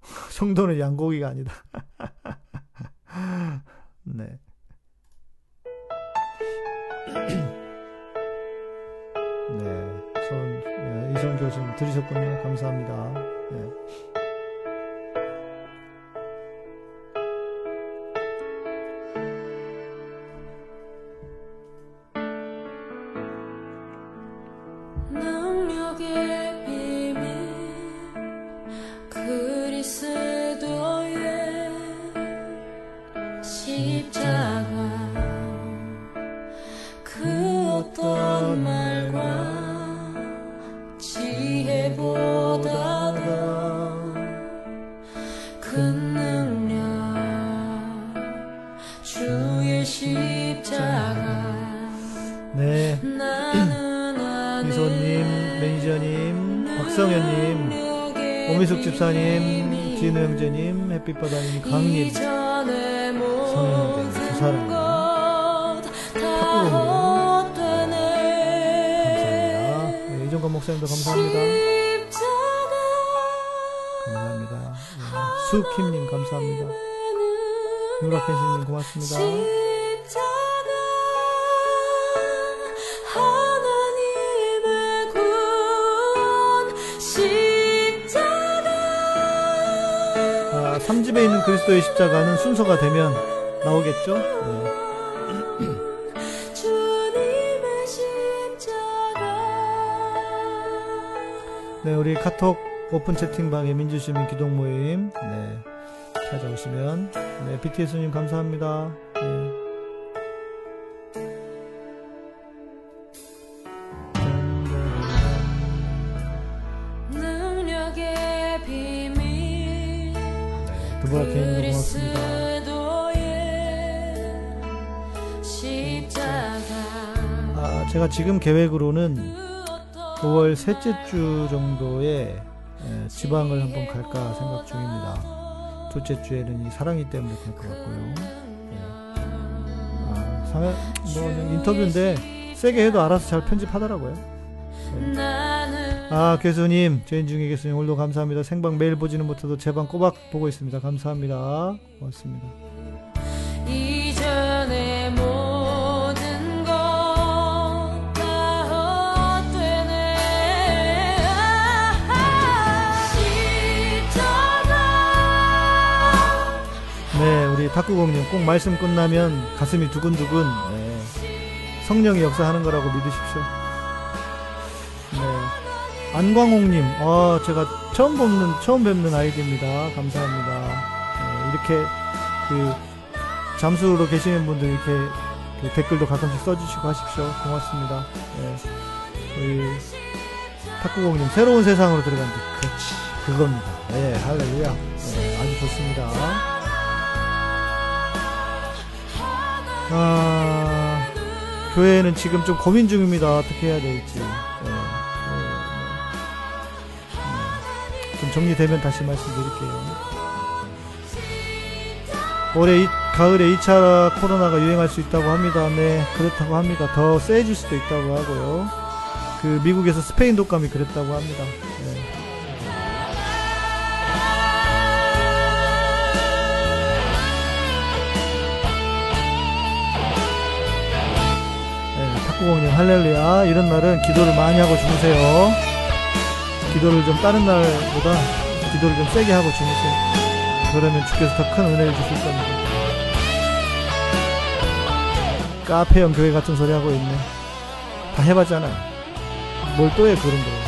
성도는 양고기가 아니다. 네. 네, 손, 네, 이성 교수님 들으셨군요. 감사합니다.
그리스도의 십자가는
순서가 되면 나오겠죠? 네. 네, 우리 카톡 오픈 채팅방에 민주시민 기동 모임, 네, 찾아오시면, 네, BTS님 감사합니다. 제가 지금 계획으로는
그 어떤
5월 셋째 주 정도에 예, 지방을 한번 갈까 생각 중입니다. 둘째 주에는 이 사랑이 때문에 그럴 것 같고요. 예. 아, 상, 뭐 인터뷰인데 세게 해도 알아서 잘 편집하더라고요.
나는
아, 교수님, 죄인 중에 교수님, 오늘도 감사합니다. 생방 매일 보지는 못해도 제 방 꼬박 보고 있습니다. 감사합니다. 고맙습니다. 탁구공님 꼭 말씀 끝나면 가슴이 두근두근 네, 성령이 역사하는 거라고 믿으십시오. 네, 안광홍님, 아 제가 처음 뵙는 처음 뵙는 아이디입니다. 감사합니다. 네, 이렇게 그 잠수로 계시는 분들 이렇게 그 댓글도 가끔씩 써주시고 하십시오. 고맙습니다. 네, 우리 탁구공님 새로운 세상으로 들어간다. 그렇지, 그겁니다. 네, 할렐루야. 네, 아주 좋습니다. 아, 교회는 지금 좀 고민 중입니다. 어떻게 해야 될지. 네, 네, 좀 정리되면 다시 말씀드릴게요. 올해 이, 가을에 2차 코로나가 유행할 수 있다고 합니다. 네, 그렇다고 합니다. 더 세질 수도 있다고 하고요. 그 미국에서 스페인 독감이 그랬다고 합니다. 네. 네, 탁구공님 할렐루야. 이런 날은 기도를 많이 하고 주무세요. 기도를 좀 다른 날보다 기도를 좀 세게 하고 주무세요. 그러면 주께서 더 큰 은혜를 주실 겁니다. 카페형 교회 같은 소리 하고 있네. 다 해봤잖아요. 뭘 또 해, 그런 거.
십자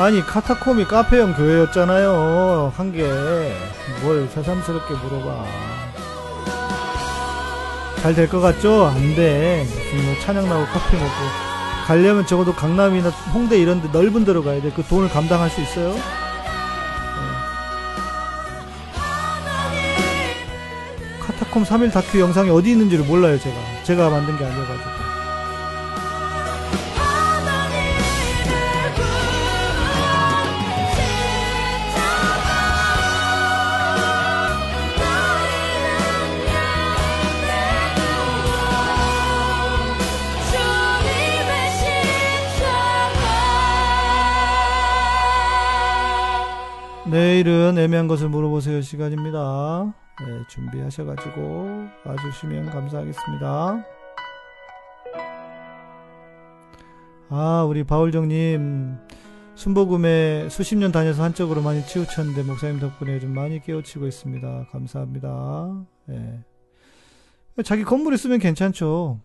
아니, 카타콤이 카페형 교회였잖아요. 한 게. 뭘 새삼스럽게 물어봐. 잘 될 것 같죠? 안 돼. 무슨 뭐 찬양 나고 커피 먹고. 가려면 적어도 강남이나 홍대 이런 데 넓은 데로 가야 돼. 그 돈을 감당할 수 있어요? 네. 카타콤 3일 다큐 영상이 어디 있는지를 몰라요, 제가. 제가 만든 게 아니어가지고. 애매한 것을 물어보세요 시간입니다. 네, 준비하셔가지고 와주시면 감사하겠습니다. 아, 우리 바울정님, 순복음에 수십 년 다녀서 한쪽으로 많이 치우쳤는데, 목사님 덕분에 좀 많이 깨우치고 있습니다. 감사합니다. 예. 자기 건물 있으면 괜찮죠.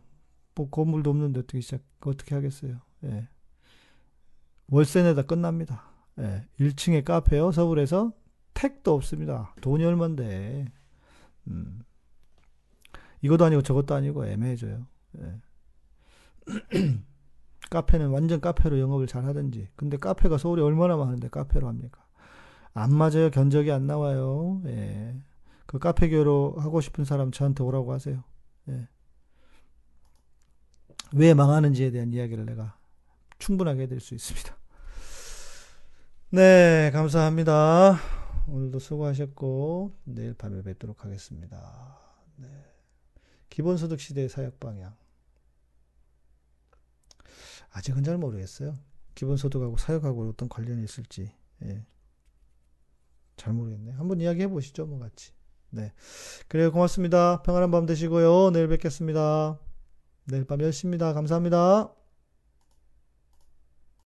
뭐, 건물도 없는데 어떻게 시작, 어떻게 하겠어요. 예. 월세 내다 끝납니다. 예. 1층에 카페요, 서울에서. 택도 없습니다. 돈이 얼만데. 음. 이것도 아니고 저것도 아니고 애매해져요. 예. 카페는 완전 카페로 영업을 잘 하든지. 근데 카페가 서울에 얼마나 많은데 카페로 합니까? 안 맞아요. 견적이 안 나와요. 예. 그 카페교로 하고 싶은 사람 저한테 오라고 하세요. 예. 왜 망하는지에 대한 이야기를 내가 충분하게 해드릴 수 있습니다. 네, 감사합니다. 오늘도 수고하셨고, 내일 밤에 뵙도록 하겠습니다. 네. 기본소득 시대의 사역 방향. 아직은 잘 모르겠어요. 기본소득하고 사역하고 어떤 관련이 있을지. 예. 잘 모르겠네. 한번 이야기해 보시죠, 뭐 같이. 네. 그래요, 고맙습니다. 평안한 밤 되시고요. 내일 뵙겠습니다. 내일 밤 10시입니다. 감사합니다.